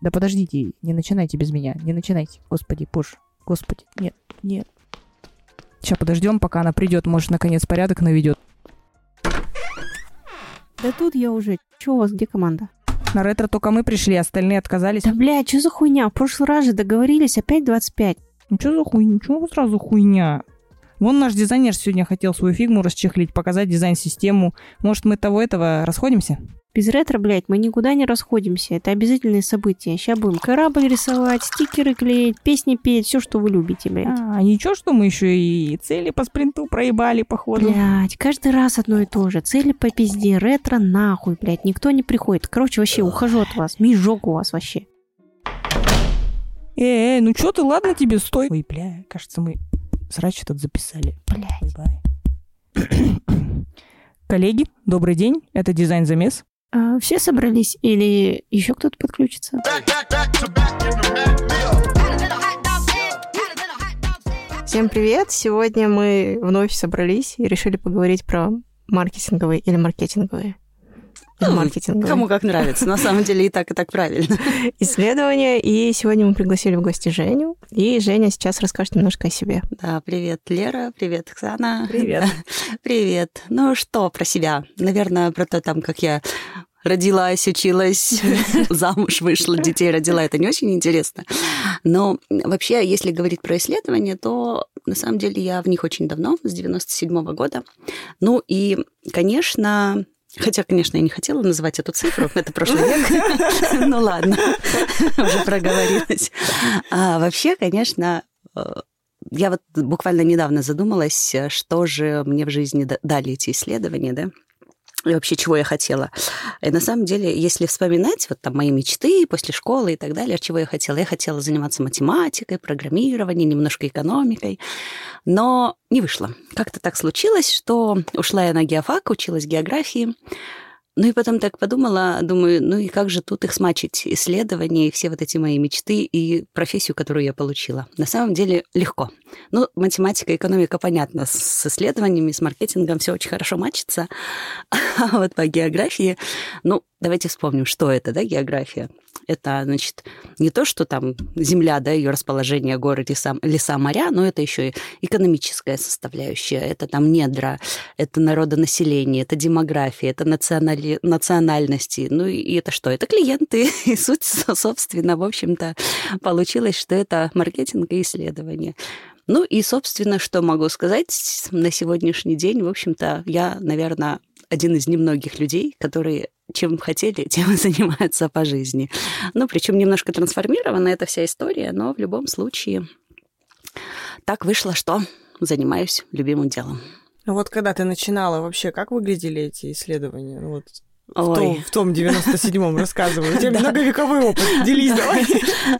Да подождите, не начинайте без меня, не начинайте. Господи, пуш, господи, нет, нет. Сейчас подождем, пока она придет, может, наконец порядок наведет. Да тут я уже. Че у вас, где команда? На ретро только мы пришли, остальные отказались. Да, блядь, что за хуйня? В прошлый раз же договорились, опять 25. Ну что за хуйня? Чего сразу хуйня? Вон наш дизайнер сегодня хотел свою фигму расчехлить, показать дизайн-систему. Может, мы того-этого расходимся? Без ретро, блядь, мы никуда не расходимся. Это обязательные события. Сейчас будем корабль рисовать, стикеры клеить, песни петь, все, что вы любите, блядь. А, ничего, что мы еще и цели по спринту проебали, походу. Блядь, каждый раз одно и то же. Цели по пизде, ретро нахуй, блядь. Никто не приходит. Короче, вообще, ухожу от вас. Мижок у вас вообще. Эй, эй, ну что ты, ладно тебе, стой. Ой, бля, кажется, мы срач этот записали. Блядь. Коллеги, добрый день. Это дизайн-замес. А, все собрались или еще кто-то подключится? Всем привет! Сегодня мы вновь собрались и решили поговорить про маркетинговые или маркетинговые Ну, маркетинговые Кому как нравится. На самом деле и так, и так правильно. исследования. И сегодня мы пригласили в гости Женю. И Женя сейчас расскажет немножко о себе. Да, привет, Лера, привет, Оксана. Привет. Привет. Ну что про себя? Наверное, про то, там, как я родилась, училась, замуж вышла, детей родила. Это не очень интересно. Но вообще, если говорить про исследования, то на самом деле я в них очень давно, с 97 года. Ну и, конечно, Хотя, конечно, я не хотела называть эту цифру, это прошлый век. Ну ладно, уже проговорилась. А вообще, конечно, э, я вот буквально недавно задумалась, э, что же мне в жизни да- дали эти исследования, да, и вообще чего я хотела. И на самом деле, если вспоминать вот там мои мечты после школы и так далее, чего я хотела, я хотела заниматься математикой, программированием, немножко экономикой, но не вышло. Как-то так случилось, что ушла я на геофак, училась географии, ну и потом так подумала, думаю, ну и как же тут их смачить, исследования и все вот эти мои мечты и профессию, которую я получила. На самом деле легко. Ну, математика, экономика, понятно, с- исследованиями, с маркетингом все очень хорошо мачится. А вот по географии, ну, давайте вспомним, что это, да, география. Это, значит, не то, что там земля, да, ее расположение, горы, леса, леса, моря, но это еще и экономическая составляющая. Это там недра, это народонаселение, это демография, это национали... национальности. Ну и это что? Это клиенты. И суть, собственно, в общем-то, получилось, что это маркетинг и исследование. Ну и, собственно, что могу сказать на сегодняшний день, в общем-то, я, наверное, один из немногих людей, которые чем хотели, тем и занимаются по жизни. Ну, причем немножко трансформирована эта вся история, но в любом случае так вышло, что занимаюсь любимым делом. Вот когда ты начинала, вообще как выглядели эти исследования? Ну Вот в Ой. том, в том 97-м рассказываю. У тебя многовековой опыт. Делись давай.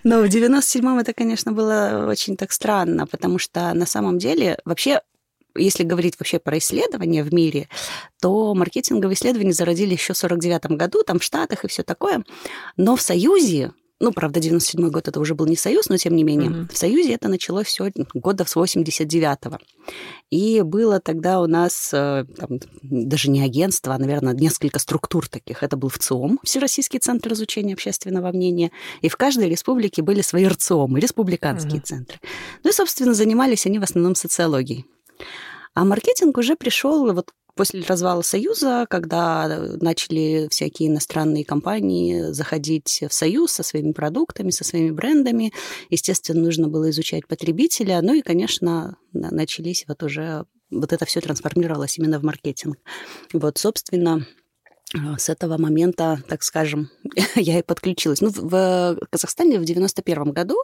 Но в 97-м это, конечно, было очень так странно, потому что на самом деле вообще если говорить вообще про исследования в мире, то маркетинговые исследования зародились еще в 49 году, там в Штатах и все такое. Но в Союзе, ну, правда, 97 год это уже был не Союз, но тем не менее, Мгм. в Союзе это началось все года с 89-го. И было тогда у нас э, там, даже не агентство, а, наверное, несколько структур таких. Это был ВЦИОМ, Всероссийский центр изучения общественного мнения, и в каждой республике были свои РЦИОМы, республиканские Мгм. центры. Ну и, собственно, занимались они в основном социологией. А маркетинг уже пришел вот после развала Союза, когда начали всякие иностранные компании заходить в Союз со своими продуктами, со своими брендами. Естественно, нужно было изучать потребителя. Ну и, конечно, на- начались вот уже... Вот это все трансформировалось именно в маркетинг. Вот, собственно, с этого момента, так скажем, я и подключилась. Ну, в- в Казахстане в 91 году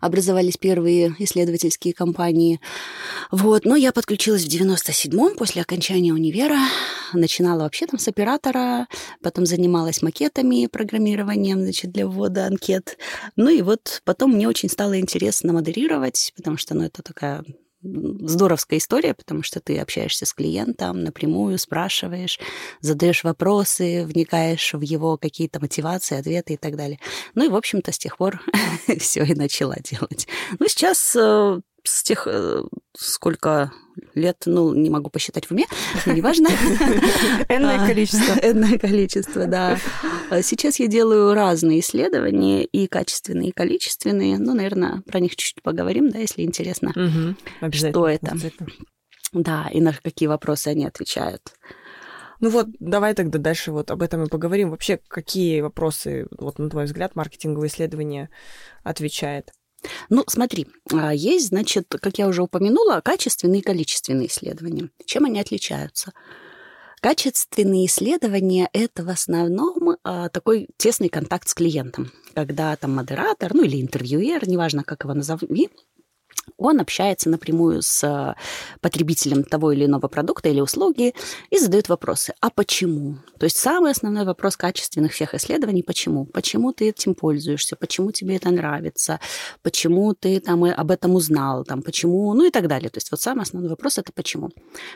образовались первые исследовательские компании. Вот, но я подключилась в 97-м после окончания универа. Начинала вообще там с оператора, потом занималась макетами, программированием, значит, для ввода анкет. Ну и вот потом мне очень стало интересно модерировать, потому что, ну, это такая здоровская история, потому что ты общаешься с клиентом напрямую, спрашиваешь, задаешь вопросы, вникаешь в его какие-то мотивации, ответы и так далее. Ну и, в общем-то, с тех пор все и начала делать. Ну, сейчас э, с тех, э, сколько лет, ну, не могу посчитать в уме, но неважно. Энное А, количество. Энное количество, да. А Сейчас я делаю разные исследования, и качественные, и количественные. Ну, наверное, про них чуть-чуть поговорим, да, если интересно. Что это? Да, и на какие вопросы они отвечают. Ну вот, давай тогда дальше вот об этом и поговорим. Вообще, какие вопросы, вот на твой взгляд, маркетинговое исследование отвечает? Ну, смотри, а, есть, значит, как я уже упомянула, качественные и количественные исследования. Чем они отличаются? Качественные исследования – это в основном а, такой тесный контакт с клиентом, когда там модератор, ну или интервьюер, неважно, как его назови, он общается напрямую с а, потребителем того или иного продукта или услуги и задает вопросы. А почему? То есть самый основной вопрос качественных всех исследований – почему? Почему ты этим пользуешься? Почему тебе это нравится? Почему ты там об этом узнал? Там, почему? Ну и так далее. То есть вот самый основной вопрос – это почему?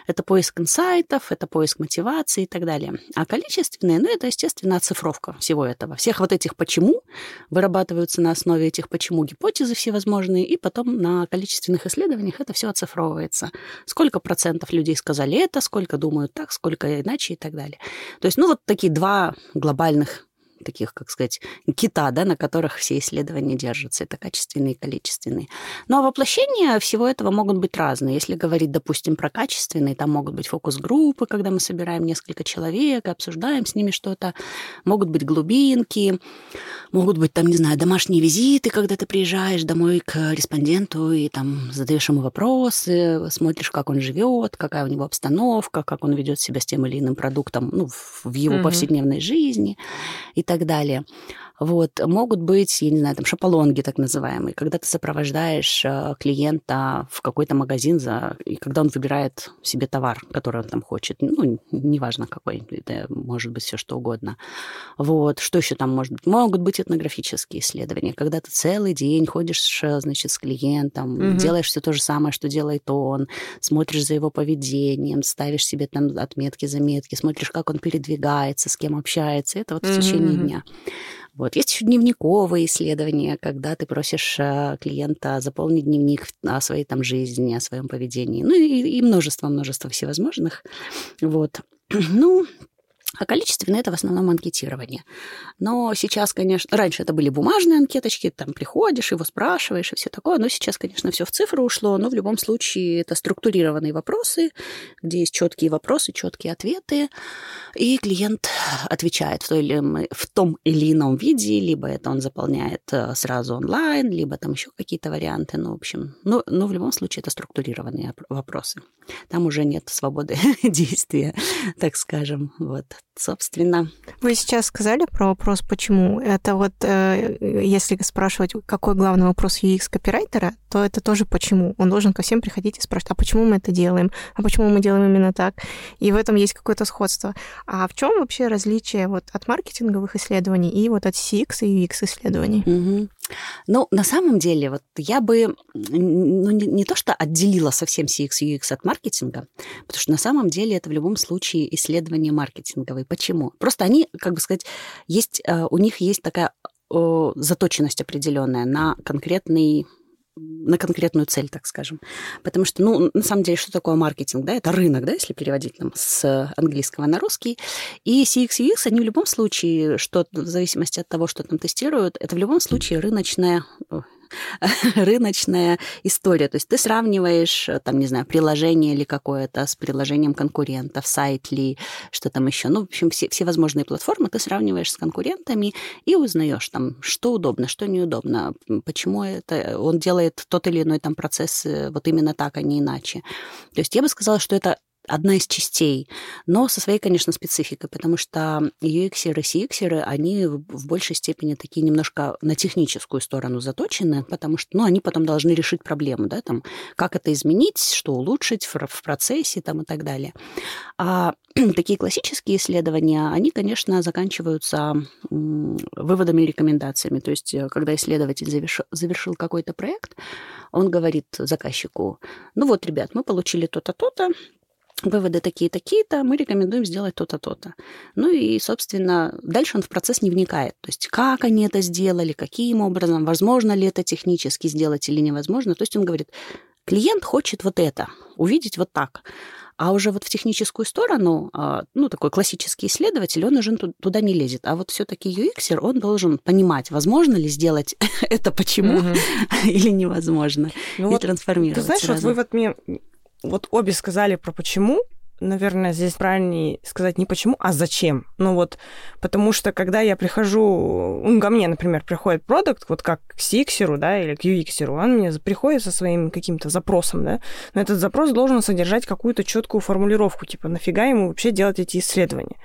Это поиск инсайтов, это поиск мотивации и так далее. А количественные, ну это, естественно, оцифровка всего этого. Всех вот этих «почему» вырабатываются на основе этих «почему» гипотезы всевозможные, и потом на количественных исследованиях это все оцифровывается. Сколько процентов людей сказали это, сколько думают так, сколько иначе и так далее. То есть, ну, вот такие два глобальных таких, как сказать, кита, да, на которых все исследования держатся. Это качественные и количественные. Ну, а воплощения всего этого могут быть разные. Если говорить, допустим, про качественные, там могут быть фокус-группы, когда мы собираем несколько человек и обсуждаем с ними что-то. Могут быть глубинки, могут быть, там, не знаю, домашние визиты, когда ты приезжаешь домой к респонденту и там задаешь ему вопросы, смотришь, как он живет, какая у него обстановка, как он ведет себя с тем или иным продуктом ну, в его Мгм. повседневной жизни и так далее. Вот. Могут быть, я не знаю, там шапалонги так называемые, когда ты сопровождаешь э, клиента в какой-то магазин, за, и когда он выбирает себе товар, который он там хочет. Ну, неважно какой, это может быть все что угодно. Вот. Что еще там может быть? Могут быть этнографические исследования, когда ты целый день ходишь, э, значит, с клиентом, Мгм. делаешь все то же самое, что делает он, смотришь за его поведением, ставишь себе там отметки, заметки, смотришь, как он передвигается, с кем общается. Это вот в Мгм, течение дня. Вот. Есть еще дневниковые исследования, когда ты просишь э, клиента заполнить дневник о своей там жизни, о своем поведении. Ну и, и множество-множество всевозможных. Вот. Ну, а количественное это в основном анкетирование. Но сейчас, конечно, раньше это были бумажные анкеточки, там приходишь, его спрашиваешь и все такое. Но сейчас, конечно, все в цифры ушло. Но в любом случае это структурированные вопросы, где есть четкие вопросы, четкие ответы. И клиент отвечает в, той или, в том или ином виде, либо это он заполняет э, сразу онлайн, либо там еще какие-то варианты. Ну, в общем, ну, но в любом случае это структурированные оп- вопросы. Там уже нет свободы действия, так скажем. Вот, собственно. Вы сейчас сказали про вопрос «почему?». Это вот, э, если спрашивать, какой главный вопрос UX-копирайтера, то это тоже «почему?». Он должен ко всем приходить и спрашивать, а почему мы это делаем? А почему мы делаем именно так? И в этом есть какое-то сходство. А в чем вообще различие вот от маркетинговых исследований и вот от CX и UX-исследований? Мгм. Ну, на самом деле, вот я бы ну, не, не то что отделила совсем CX UX от маркетинга, потому что на самом деле это в любом случае исследование маркетинговое. Почему? Просто они, как бы сказать, есть, э, у них есть такая заточенность определенная на конкретный на конкретную цель, так скажем. Потому что, ну, на самом деле, что такое маркетинг, да? Это рынок, да, если переводить там с английского на русский. И CX и UX, они в любом случае, что в зависимости от того, что там тестируют, это в любом случае рыночная рыночная история. То есть ты сравниваешь, э, там, не знаю, приложение или какое-то с приложением конкурентов, сайт ли, что там еще. Ну, в общем, все, все возможные платформы ты сравниваешь с конкурентами и узнаешь там, что удобно, что неудобно, почему это он делает тот или иной там процесс э, вот именно так, а не иначе. То есть я бы сказала, что это одна из частей, но со своей, конечно, спецификой, потому что UX-еры, CX-еры, они в большей степени такие немножко на техническую сторону заточены, потому что, ну, они потом должны решить проблему, да, там, как это изменить, что улучшить в, процессе, там, и так далее. А такие классические исследования, они, конечно, заканчиваются выводами и рекомендациями. То есть, э, когда исследователь завершил какой-то проект, он говорит заказчику, ну вот, ребят, мы получили то-то, то-то, выводы такие-такие-то, мы рекомендуем сделать то-то, то-то. Ну и, собственно, дальше он в процесс не вникает. То есть как они это сделали, каким образом, возможно ли это технически сделать или невозможно. То есть он говорит, клиент хочет вот это, увидеть вот так. А уже вот в техническую сторону, а, ну, такой классический исследователь, он уже туда не лезет. А вот все-таки UX, он должен понимать, возможно ли сделать это почему или невозможно, ну, и вот, трансформировать. Ты знаешь, сразу. вот вы вот мне вот обе сказали про почему, наверное, здесь правильнее сказать не почему, а зачем. Ну вот, потому что когда я прихожу, ну, ко мне, например, приходит продукт, вот как к CX, да, или к UX, он мне приходит со своим каким-то запросом, да, но этот запрос должен содержать какую-то четкую формулировку, типа, нафига ему вообще делать эти исследования.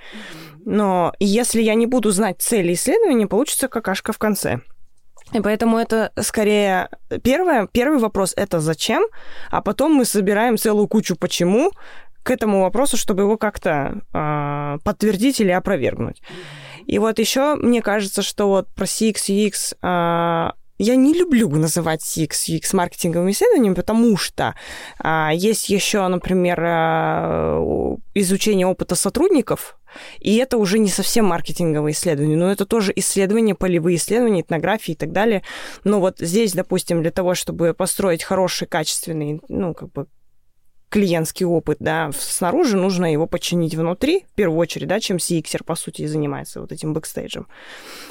Но если я не буду знать цели исследования, получится какашка в конце. И поэтому это скорее первое, первый вопрос это зачем, а потом мы собираем целую кучу почему, к этому вопросу, чтобы его как-то э, подтвердить или опровергнуть. И вот еще мне кажется, что вот про CX, UX э, я не люблю называть CX, UX маркетинговым исследованием, потому что а, есть еще, например, а, изучение опыта сотрудников, и это уже не совсем маркетинговое исследование, но это тоже исследования, полевые исследования, этнографии и так далее. Но вот здесь, допустим, для того, чтобы построить хороший, качественный, ну, как бы клиентский опыт, да, снаружи нужно его подчинить внутри, в первую очередь, да, чем CXer, по сути, и занимается вот этим бэкстейджем.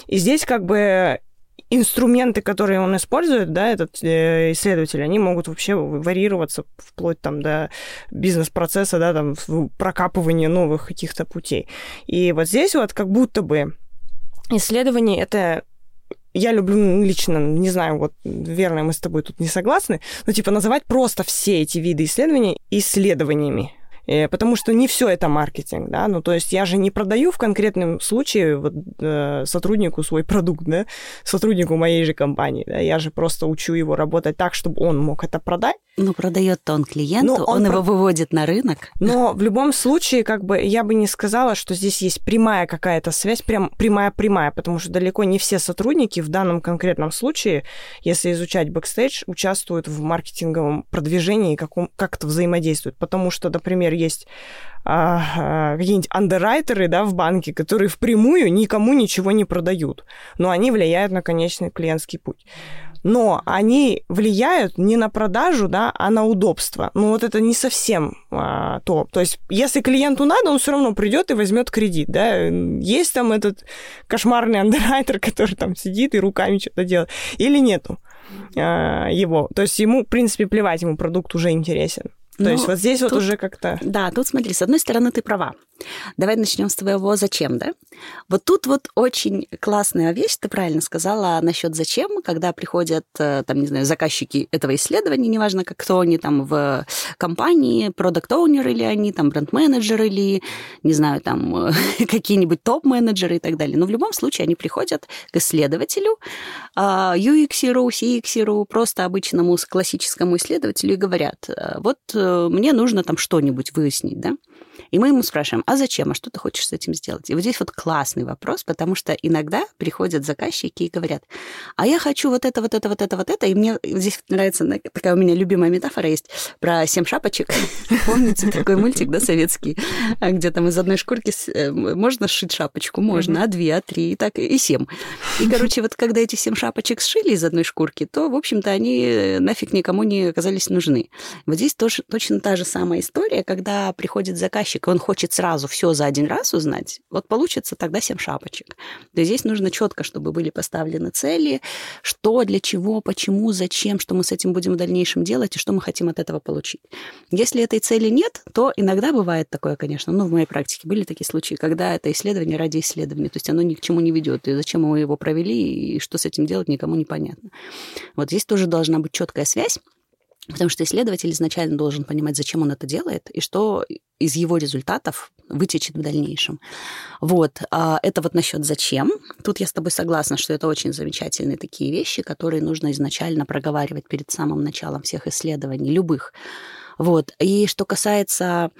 И здесь как бы инструменты, которые он использует, да, этот э, исследователь, они могут вообще варьироваться вплоть там до бизнес-процесса, да, там прокапывания новых каких-то путей. И вот здесь вот как будто бы исследование это я люблю лично, не знаю, вот, верно, мы с тобой тут не согласны, но, типа, называть просто все эти виды исследований исследованиями. Э, потому что не все это маркетинг, да, ну, то есть я же не продаю в конкретном случае вот, э, сотруднику свой продукт, да, сотруднику моей же компании, да, я же просто учу его работать так, чтобы он мог это продать. Ну, продает-то он клиенту, но он, он про... его выводит на рынок. Но в любом случае, как бы, я бы не сказала, что здесь есть прямая какая-то связь, прям прямая-прямая, потому что далеко не все сотрудники в данном конкретном случае, если изучать бэкстейдж, участвуют в маркетинговом продвижении и как-то взаимодействуют, потому что, например, например, есть а, а, какие-нибудь андеррайтеры да, в банке, которые впрямую никому ничего не продают, но они влияют на конечный клиентский путь. Но они влияют не на продажу, да, а на удобство. Ну вот это не совсем а, то. То есть, если клиенту надо, он все равно придет и возьмет кредит, да. Есть там этот кошмарный андеррайтер, который там сидит и руками что-то делает, или нету а, его. То есть ему, в принципе, плевать, ему продукт уже интересен. То ну, есть вот здесь тут, вот уже как-то... Да, тут смотри, с одной стороны, ты права. Давай начнем с твоего зачем, да? Вот тут вот очень классная вещь, ты правильно сказала насчет зачем, когда приходят, э, там, не знаю, заказчики этого исследования, неважно, как кто они там в компании, продукт-оунеры или они, там, бренд-менеджеры или, не знаю, там, какие-нибудь топ-менеджеры и так далее. Но в любом случае они приходят к исследователю, а, UX-еру, CX-еру, просто обычному классическому исследователю и говорят, «Э, вот э, мне нужно там что-нибудь выяснить, да? И мы ему спрашиваем, а зачем, а что ты хочешь с этим сделать? И вот здесь вот классный вопрос, потому что иногда приходят заказчики и говорят, а я хочу вот это, вот это, вот это, вот это, и мне здесь нравится, такая у меня любимая метафора есть про семь шапочек. Помните такой мультик, да, советский, а где там из одной шкурки э, можно сшить шапочку? Можно, а две, а три, и так, и семь. И, короче, вот когда эти семь шапочек сшили из одной шкурки, то, в общем-то, они нафиг никому не оказались нужны. Вот здесь тоже точно та же самая история, когда приходит заказчик и он хочет сразу все за один раз узнать, вот получится тогда семь шапочек. То есть здесь нужно четко, чтобы были поставлены цели, что, для чего, почему, зачем, что мы с этим будем в дальнейшем делать и что мы хотим от этого получить. Если этой цели нет, то иногда бывает такое, конечно, ну, в моей практике были такие случаи, когда это исследование ради исследования, то есть оно ни к чему не ведет, и зачем мы его провели, и что с этим делать, никому не понятно. Вот здесь тоже должна быть четкая связь Потому что исследователь изначально должен понимать, зачем он это делает, и что из его результатов вытечет в дальнейшем. Вот, а это вот насчет зачем. Тут я с тобой согласна, что это очень замечательные такие вещи, которые нужно изначально проговаривать перед самым началом всех исследований, любых. Вот. И что касается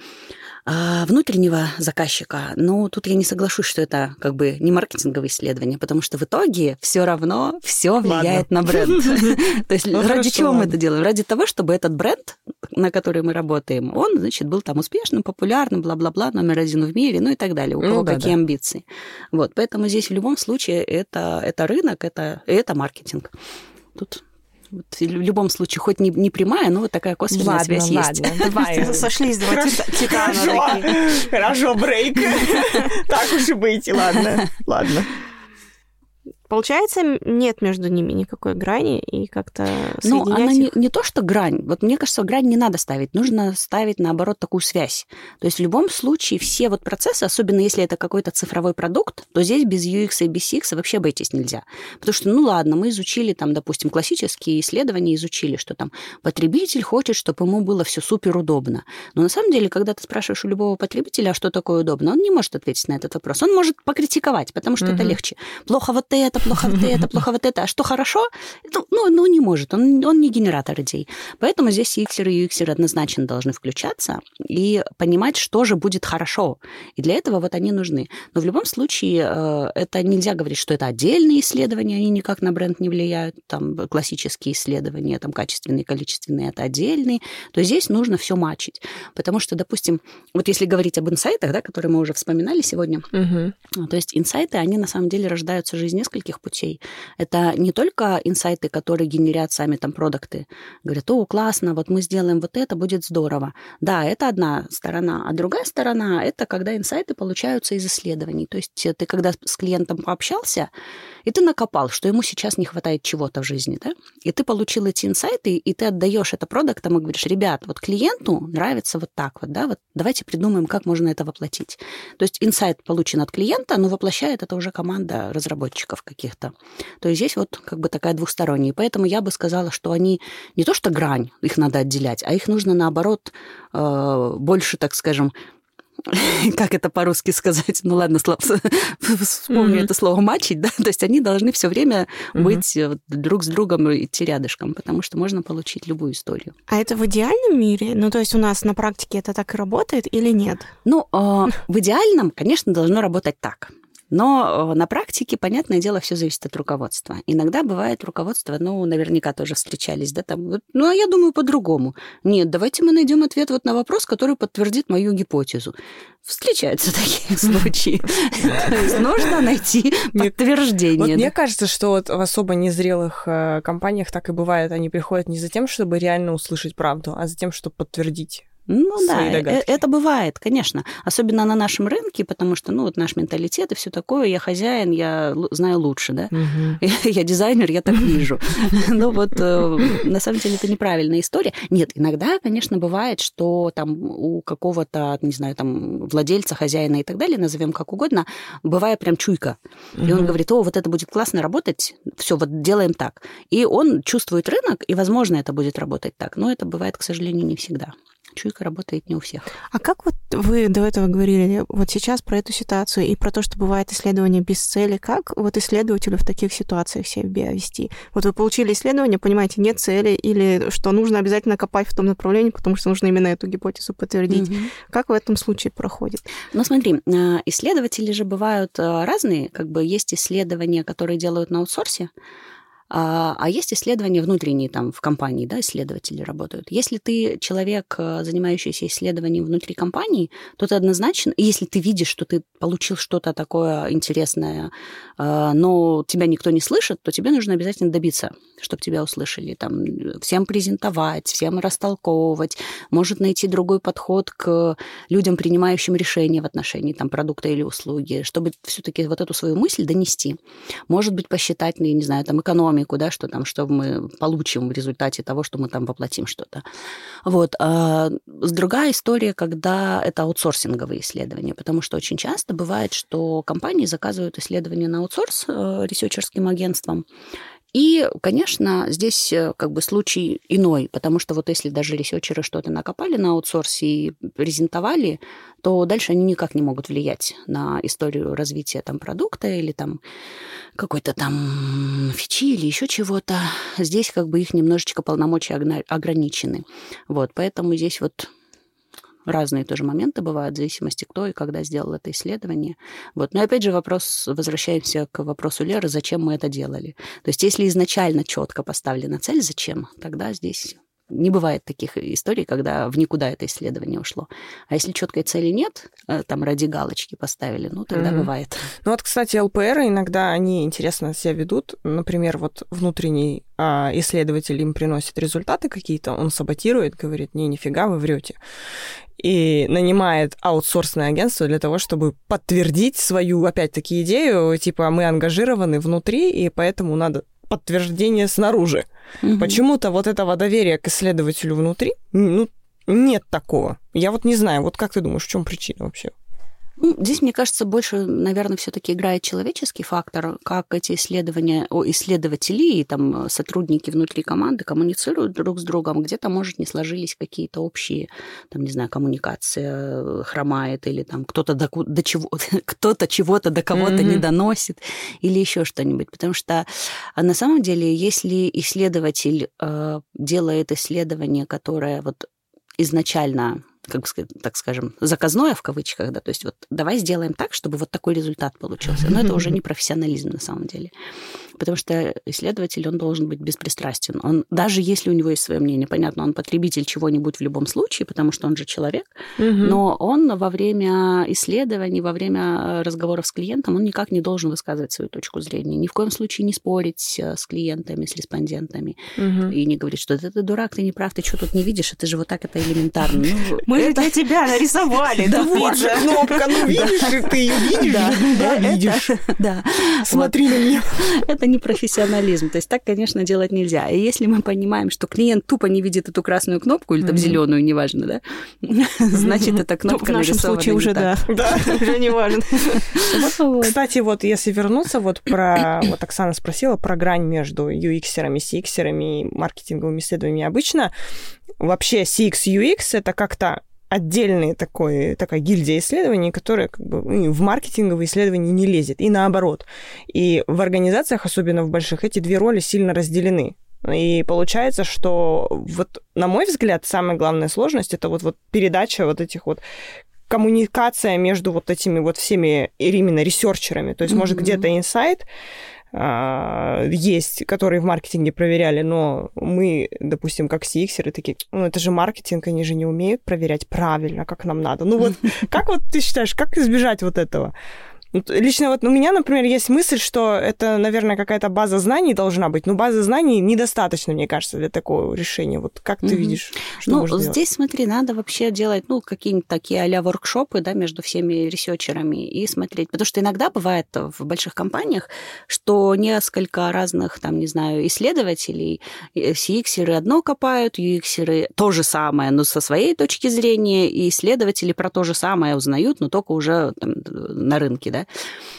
а, внутреннего заказчика, ну, тут я не соглашусь, что это как бы не маркетинговое исследование, потому что в итоге все равно все влияет на бренд. То есть ну, ради чего мы это делаем? Ради того, чтобы этот бренд, на который мы работаем, он, значит, был там успешным, популярным, бла-бла-бла, номер один в мире, ну и так далее. У ну кого какие амбиции. Вот, поэтому здесь в любом случае это, рынок, это, это маркетинг. Тут Вот в любом случае, хоть не, не прямая, но вот такая косвенная ладно, связь ладно, есть. давай. Сошлись два титана хорошо, брейк. Так уж и быть, ладно, ладно. Получается, нет между ними никакой грани, и как-то Ну, она не, их. не то, что грань. Вот мне кажется, грань не надо ставить. Нужно ставить, наоборот, такую связь. То есть в любом случае все вот процессы, особенно если это какой-то цифровой продукт, то здесь без UX и без CX вообще обойтись нельзя. Потому что, ну ладно, мы изучили там, допустим, классические исследования, изучили, что там потребитель хочет, чтобы ему было все супер удобно. Но на самом деле, когда ты спрашиваешь у любого потребителя, а что такое удобно, он не может ответить на этот вопрос. Он может покритиковать, потому что это Мгм. легче. Плохо вот это, плохо вот это, плохо вот это. А что хорошо? Ну, ну, ну, не может. Он, он не генератор идей. Поэтому здесь UX и UX однозначно должны включаться и понимать, что же будет хорошо. И для этого вот они нужны. Но в любом случае э, это нельзя говорить, что это отдельные исследования, они никак на бренд не влияют. Там классические исследования, там качественные, количественные, это отдельные. То есть здесь нужно все мачить. Потому что, допустим, вот если говорить об инсайтах, да, которые мы уже вспоминали сегодня, а, То есть инсайты, они на самом деле рождаются же из нескольких путей. Это не только инсайты, которые генерят сами там продукты. Говорят, о, классно, вот мы сделаем вот это, будет здорово. Да, это одна сторона. А другая сторона – это когда инсайты получаются из исследований. То есть ты когда с клиентом пообщался, и ты накопал, что ему сейчас не хватает чего-то в жизни, да? И ты получил эти инсайты, и ты отдаешь это продуктам и говоришь, ребят, вот клиенту нравится вот так вот, да, вот давайте придумаем, как можно это воплотить. То есть инсайт получен от клиента, но воплощает это уже команда разработчиков каких-то. То есть здесь вот как бы такая двухсторонняя. Поэтому я бы сказала, что они не то что грань, их надо отделять, а их нужно наоборот э, больше, так скажем, как это по-русски сказать? Ну ладно, слов, вспомню Мгм. это слово мачить, да, то есть они должны все время Мгм. быть э, друг с другом идти рядышком, потому что можно получить любую историю. А это в идеальном мире? Ну, то есть у нас на практике это так и работает или нет? Ну, э, в идеальном, конечно, должно работать так. Но э, на практике, понятное дело, все зависит от руководства. Иногда бывает руководство, ну, наверняка тоже встречались, да, там, ну, а я думаю по-другому. Нет, давайте мы найдем ответ вот на вопрос, который подтвердит мою гипотезу. Встречаются такие случаи. То есть нужно найти подтверждение. Мне кажется, что вот в особо незрелых э, компаниях так и бывает. Они приходят не за тем, чтобы реально услышать правду, а за тем, чтобы подтвердить. Ну да, свои э- догадки. это бывает, конечно. Особенно на нашем рынке, потому что, ну, вот наш менталитет и все такое. Я хозяин, я знаю лучше, да. Я дизайнер, я так вижу. Ну вот, э, на самом деле, это неправильная история. Нет, иногда, конечно, бывает, что там у какого-то, не знаю, там, владельца, хозяина и так далее, назовем как угодно, бывает прям чуйка. И он говорит, о, вот это будет классно работать, все, вот делаем так. И он чувствует рынок, и, возможно, это будет работать так. Но это бывает, к сожалению, не всегда. Чуйка работает не у всех. А как вот вы до этого говорили вот сейчас про эту ситуацию и про то, что бывает исследование без цели, как вот исследователю в таких ситуациях себя вести? Вот вы получили исследование, понимаете, нет цели, или что нужно обязательно копать в том направлении, потому что нужно именно эту гипотезу подтвердить. Мгм. Как в этом случае проходит? Ну, смотри, а, исследователи же бывают а, разные. Как бы есть исследования, которые делают на аутсорсе, а а есть исследования внутренние, там, в компании, да, исследователи работают. Если ты человек, а, занимающийся исследованием внутри компании, то ты однозначно, если ты видишь, что ты получил что-то такое интересное, а, но тебя никто не слышит, то тебе нужно обязательно добиться, чтобы тебя услышали. Там, всем презентовать, всем растолковывать, может найти другой подход к людям, принимающим решения в отношении там, продукта или услуги, чтобы все-таки вот эту свою мысль донести. Может быть, посчитать, ну, я не знаю, там, экономику, да, что там, что мы получим в результате того, что мы там воплотим что-то. Вот. А другая история, когда это аутсорсинговые исследования, потому что очень часто бывает, что компании заказывают исследования на аутсорс э, researcher ским агентствам, и, конечно, здесь э, как бы случай иной, потому что вот если даже researcher ы что-то накопали на аутсорсе и презентовали, то дальше они никак не могут влиять на историю развития там продукта или там какой-то там фичи или еще чего-то. Здесь как бы их немножечко полномочия ограничены. Вот, поэтому здесь вот разные тоже моменты бывают, в зависимости, кто и когда сделал это исследование. Вот. Но опять же вопрос, возвращаемся к вопросу Леры, зачем мы это делали. То есть если изначально четко поставлена цель, зачем, тогда здесь не бывает таких историй, когда в никуда это исследование ушло. А если четкой цели нет, э, там ради галочки поставили, ну тогда mm бывает. Ну вот, кстати, ЛПР иногда они интересно себя ведут. Например, вот внутренний а, исследователь им приносит результаты какие-то, он саботирует, говорит, не, нифига, вы врете и нанимает аутсорсное агентство для того, чтобы подтвердить свою, опять-таки, идею, типа, мы ангажированы внутри, и поэтому надо подтверждение снаружи. Угу. Почему-то вот этого доверия к исследователю внутри, ну, нет такого. Я вот не знаю, вот как ты думаешь, в чем причина вообще? Ну, здесь, мне кажется, больше, наверное, все-таки играет человеческий фактор, как эти исследования, о, исследователи и там сотрудники внутри команды коммуницируют друг с другом, где-то, может, не сложились какие-то общие, там, не знаю, коммуникация э, хромает, или там кто-то до, до чего, кто-то чего-то до кого-то mm-hmm. не доносит, или еще что-нибудь. Потому что а на самом деле, если исследователь э, делает исследование, которое вот изначально как сказать, так скажем, заказное в кавычках, да, то есть вот давай сделаем так, чтобы вот такой результат получился. Но это уже не профессионализм на самом деле. Потому что исследователь, он должен быть беспристрастен. Он, даже если у него есть свое мнение, понятно, он потребитель чего-нибудь в любом случае, потому что он же человек, угу. но он во время исследований, во время разговоров с клиентом, он никак не должен высказывать свою точку зрения. Ни в коем случае не спорить э, с клиентами, с респондентами. Угу. И не говорить, что ты, ты дурак, ты не прав, ты что тут не видишь, это же вот так, это элементарно. Ну, Мы это... для тебя нарисовали. Да вот же кнопка, ну видишь, ты ее видишь? Да, видишь. Да. Смотри на меня. Это это не профессионализм. То есть так, конечно, делать нельзя. И если мы понимаем, что клиент тупо не видит эту красную кнопку или там зеленую, неважно, да, значит, эта кнопка В нашем случае уже, да. Да, уже не важно. Кстати, вот если вернуться, вот про... Вот Оксана спросила про грань между UX-ерами, CX-ерами и маркетинговыми исследованиями. Обычно вообще CX, UX — это как-то отдельная такой, такая гильдия исследований, которая как бы ну, в маркетинговые исследования не лезет, и наоборот. И в организациях, особенно в больших, эти две роли сильно разделены. И получается, что вот, на мой взгляд, самая главная сложность это вот, вот передача вот этих вот коммуникация между вот этими вот всеми именно ресерчерами. То есть, mm-hmm. может, где-то инсайт, а, есть, которые в маркетинге проверяли, но мы, допустим, как cx такие, ну, это же маркетинг, они же не умеют проверять правильно, как нам надо. Ну вот, как вот ты считаешь, как избежать вот этого? Лично вот у меня, например, есть мысль, что это, наверное, какая-то база знаний должна быть, но базы знаний недостаточно, мне кажется, для такого решения. Вот как ты mm-hmm. видишь, что Ну, здесь, делать? смотри, надо вообще делать, ну, какие-нибудь такие а-ля воркшопы, да, между всеми ресерчерами и смотреть. Потому что иногда бывает в больших компаниях, что несколько разных, там, не знаю, исследователей, CX-еры одно копают, UX-еры то же самое, но со своей точки зрения, и исследователи про то же самое узнают, но только уже там, на рынке, да.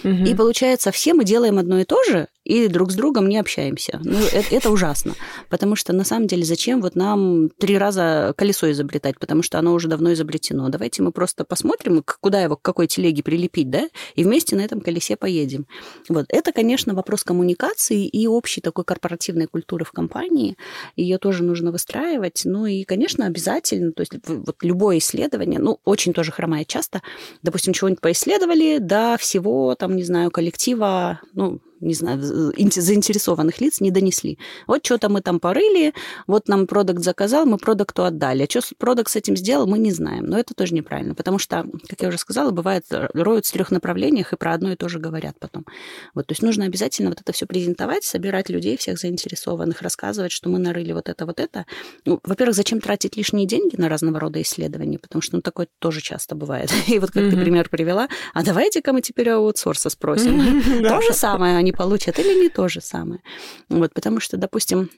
Угу. И получается, все мы делаем одно и то же, и друг с другом не общаемся. Ну, это, это ужасно. Потому что, на самом деле, зачем вот нам три раза колесо изобретать? Потому что оно уже давно изобретено. Давайте мы просто посмотрим, куда его, к какой телеге прилепить, да, и вместе на этом колесе поедем. Вот. Это, конечно, вопрос коммуникации и общей такой корпоративной культуры в компании. Ее тоже нужно выстраивать. Ну и, конечно, обязательно, то есть вот любое исследование, ну, очень тоже хромает часто. Допустим, чего-нибудь поисследовали, да, всего, там, не знаю, коллектива, ну, не знаю, заинтересованных лиц не донесли. Вот что-то мы там порыли, вот нам продукт заказал, мы продукту отдали. А что продукт с этим сделал, мы не знаем. Но это тоже неправильно, потому что, как я уже сказала, бывает, роют в трех направлениях и про одно и то же говорят потом. Вот, то есть нужно обязательно вот это все презентовать, собирать людей, всех заинтересованных, рассказывать, что мы нарыли вот это, вот это. Ну, во-первых, зачем тратить лишние деньги на разного рода исследования, потому что ну, такое тоже часто бывает. И вот как mm-hmm. ты пример привела, а давайте-ка мы теперь аутсорса спросим. То же самое они получат, или не то же самое. Вот, потому что, допустим,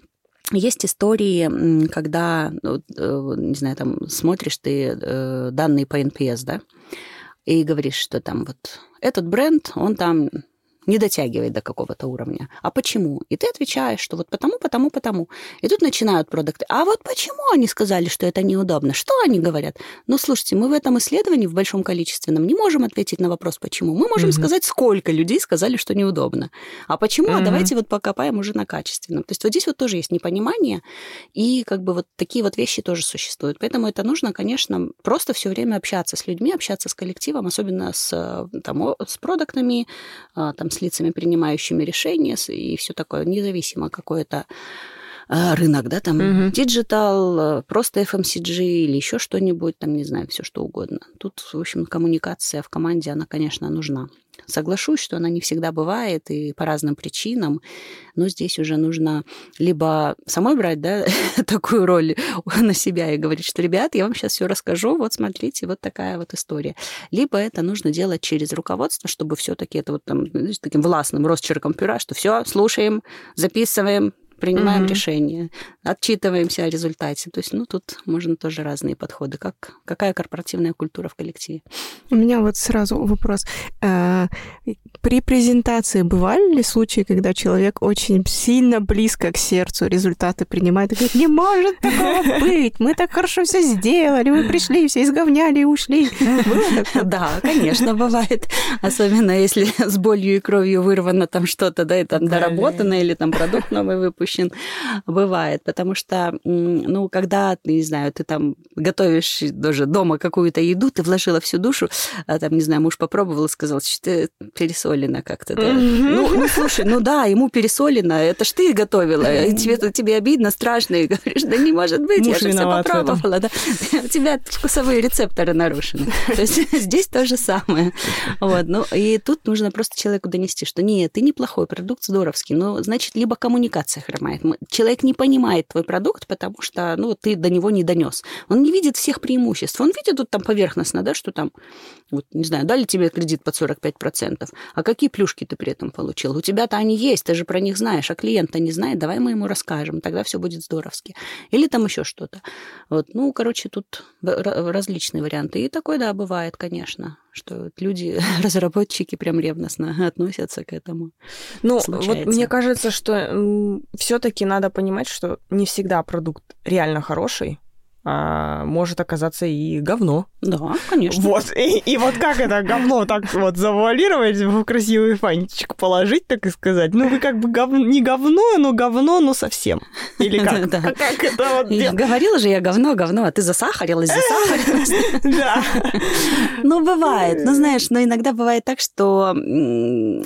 есть истории, когда, ну, э, не знаю, там смотришь ты э, данные по NPS, да, и говоришь, что там вот этот бренд, он там не дотягивает до какого-то уровня. А почему? И ты отвечаешь, что вот потому, потому, потому. И тут начинают продукты. А вот почему они сказали, что это неудобно? Что они говорят? Ну, слушайте, мы в этом исследовании в большом количественном не можем ответить на вопрос, почему. Мы можем mm-hmm. сказать, сколько людей сказали, что неудобно. А почему? Mm-hmm. А давайте вот покопаем уже на качественном. То есть вот здесь вот тоже есть непонимание, и как бы вот такие вот вещи тоже существуют. Поэтому это нужно, конечно, просто все время общаться с людьми, общаться с коллективом, особенно с, э, там, с продуктами, там, с лицами, принимающими решения и все такое, независимо какое-то рынок, да, там digital, просто FMCG или еще что-нибудь, там, не знаю, все что угодно. Тут, в общем, коммуникация в команде, она, конечно, нужна. Соглашусь, что она не всегда бывает и по разным причинам, но здесь уже нужно либо самой брать, да, такую роль на себя и говорить, что, ребят, я вам сейчас все расскажу, вот смотрите, вот такая вот история. Либо это нужно делать через руководство, чтобы все-таки это вот там, знаете, таким властным росчерком пера, что все, слушаем, записываем, принимаем Мгм. решение, отчитываемся о результате. То есть, ну, тут можно тоже разные подходы. Как, какая корпоративная культура в коллективе? У меня вот сразу вопрос. Э, При презентации бывали ли случаи, когда человек очень сильно близко к сердцу результаты принимает и говорит, не может такого быть, мы так хорошо все сделали, мы пришли, все изговняли и ушли. Да, конечно, бывает. Особенно если с болью и кровью вырвано там что-то, да, и там доработано, или там продукт новый выпущен. Бывает. Потому что, ну, когда, не знаю, ты там готовишь даже дома какую-то еду, ты вложила всю душу, а там, не знаю, муж попробовал и сказал, что ты пересолено как-то. Да? Мгм. Ну, ну, слушай, ну да, ему пересолено, это ж ты готовила, и тебе, тебе обидно, страшно, и говоришь, да не может быть, я Муж же все попробовала. Да. У тебя вкусовые рецепторы нарушены. То есть здесь то же самое. Вот. Ну, и тут нужно просто человеку донести, что нет, ты неплохой, продукт здоровский, но, значит, либо коммуникация хромает. Мы- Человек не понимает твой продукт, потому что ну, ты до него не донес. Он не видит всех преимуществ. Он видит тут там поверхностно, да, что там, вот, не знаю, дали тебе кредит под 45%, а какие плюшки ты при этом получил? У тебя-то они есть, ты же про них знаешь, а клиент-то не знает, давай мы ему расскажем, тогда все будет здоровски. Или там еще что-то. Вот, ну, короче, тут различные варианты. И такое, да, бывает, конечно, что вот люди, разработчики прям ревностно относятся к этому. Ну, вот случается. мне кажется, что все-таки надо понимать, что не всегда продукт реально хороший, а может оказаться и говно. Да, конечно. Вот, и, и вот как это говно так вот завуалировать, в красивый фантичек положить, так и сказать. Ну, вы как бы гов... не говно, но говно, но совсем. Или как? Да. А Как это вот Я говорила же я говно, говно, а ты засахарилась, засахарилась. Да. Ну, бывает. Ну, знаешь, но иногда бывает так, что э,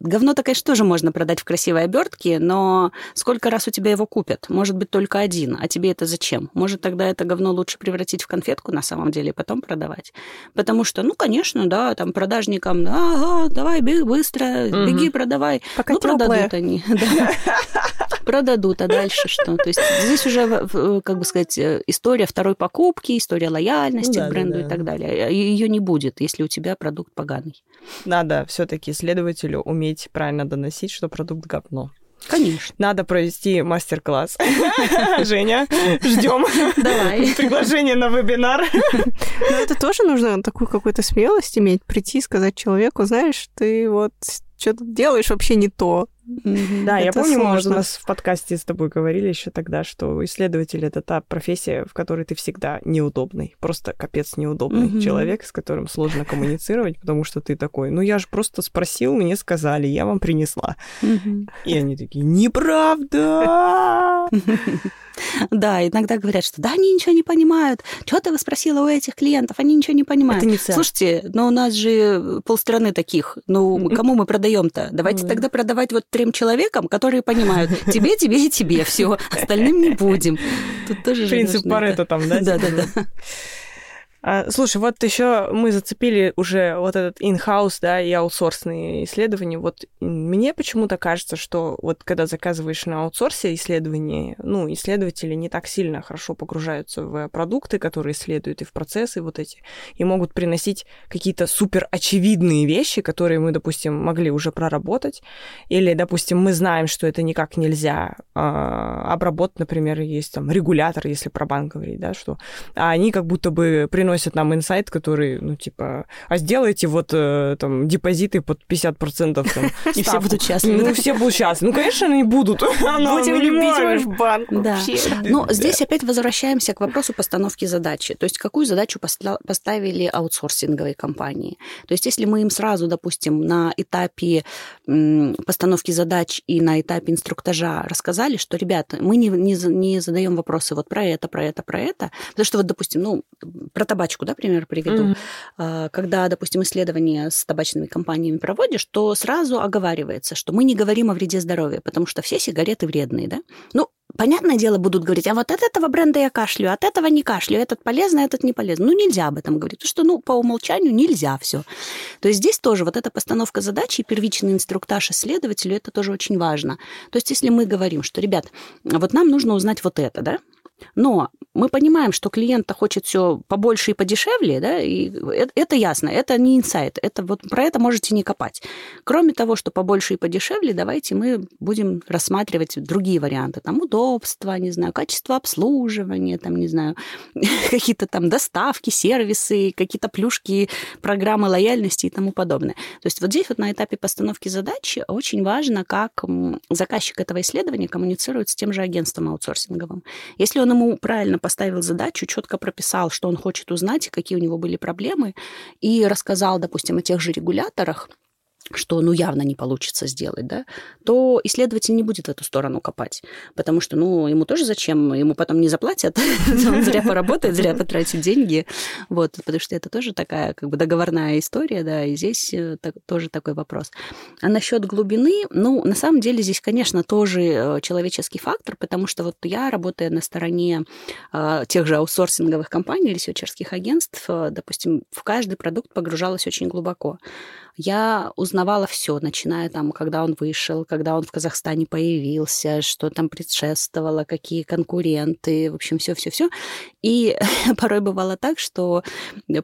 говно-то, конечно, тоже можно продать в красивой обертке, но сколько раз у тебя его купят? Может быть, только один. А тебе это зачем? Может, тогда это говно лучше превратить в конфетку на самом деле и потом продавать? Потому что, ну, конечно, да, там продажникам, да, ага, давай, беги быстро, беги, продавай. Пока ну, продадут они. да. Продадут, а дальше что? То есть здесь уже, как бы сказать, э, история второй покупки, история лояльности Да, к бренду да. и так далее. Ее не будет, если у тебя продукт поганый. Надо все-таки исследователю уметь правильно доносить, что продукт говно. Конечно. Надо провести мастер-класс. Женя, ждем Давай. приглашение на вебинар. Но это тоже нужно такую какую-то смелость иметь, прийти и сказать человеку, знаешь, ты вот что-то делаешь вообще не то. Да, я помню, мы вот у нас в подкасте с тобой говорили еще тогда, что исследователь это та профессия, в которой ты всегда неудобный. Просто капец неудобный человек, с которым сложно коммуницировать, потому что ты такой, ну я же просто спросил, мне сказали, я вам принесла. И они такие, неправда! Да, иногда говорят, что да, они ничего не понимают. Что ты спросила у этих клиентов? Они ничего не понимают. Это не цель. Слушайте, но у нас же полстраны таких. Ну, кому мы продаем-то? Давайте тогда продавать вот трем человекам, которые понимают. Тебе, тебе и тебе. Все. Остальным не будем. Тут тоже же Принцип Паретта там, да? Да, типа? да, да. А, слушай, вот еще мы зацепили уже вот этот in-house, да, и аутсорсные исследования. Вот мне почему-то кажется, что вот когда заказываешь на аутсорсе исследования, ну, исследователи не так сильно хорошо погружаются в продукты, которые исследуют, и в процессы вот эти, и могут приносить какие-то супер очевидные вещи, которые мы, допустим, могли уже проработать, или, допустим, мы знаем, что это никак нельзя а, обработать, например, есть там регулятор, если про банк говорить, да, что а они как будто бы приносят нам инсайт, который, ну, типа, а сделайте вот э, там депозиты под 50%. Там, И все ставку». будут счастливы. Ну, все будут счастливы. Ну, конечно, они будут. Будем любить ваш банк вообще. Но здесь опять возвращаемся к вопросу постановки задачи. То есть какую задачу поставили аутсорсинговые компании. То есть если мы им сразу, допустим, на этапе постановки задач и на этапе инструктажа рассказали, что, ребята, мы не, не, не задаем вопросы вот про это, про это, про это, потому что вот, допустим, ну, про табачный табачку, да, пример приведу. Mm-hmm. Когда, допустим, исследование с табачными компаниями проводишь, то сразу оговаривается, что мы не говорим о вреде здоровья, потому что все сигареты вредные, да. Ну, понятное дело, будут говорить, а вот от этого бренда я кашлю, от этого не кашлю, этот полезный, этот не полезный. Ну, нельзя об этом говорить, потому что, ну, по умолчанию нельзя все. То есть здесь тоже вот эта постановка задачи и первичный инструктаж исследователю, это тоже очень важно. То есть если мы говорим, что, ребят, вот нам нужно узнать вот это, да, но мы понимаем, что клиент хочет все побольше и подешевле, да, и это ясно, это не инсайт, это вот про это можете не копать. Кроме того, что побольше и подешевле, давайте мы будем рассматривать другие варианты, там удобство, не знаю, качество обслуживания, там, не знаю, какие-то там доставки, сервисы, какие-то плюшки, программы лояльности и тому подобное. То есть вот здесь вот на этапе постановки задачи очень важно, как заказчик этого исследования коммуницирует с тем же агентством аутсорсинговым. Если он ему правильно поставил задачу, четко прописал, что он хочет узнать, какие у него были проблемы, и рассказал, допустим, о тех же регуляторах, что ну явно не получится сделать, да, то исследователь не будет в эту сторону копать, потому что, ну, ему тоже зачем, ему потом не заплатят, он зря поработает, зря потратит деньги, вот, потому что это тоже такая как бы договорная история, да, и здесь э, тоже такой вопрос. А насчет глубины, ну, на самом деле здесь, конечно, тоже э, человеческий фактор, потому что вот я, работая на стороне э, тех же аутсорсинговых компаний, ресерчерских агентств, допустим, в каждый продукт погружалась очень глубоко я узнавала все, начиная там, когда он вышел, когда он в Казахстане появился, что там предшествовало, какие конкуренты, в общем, все-все-все. И порой бывало так, что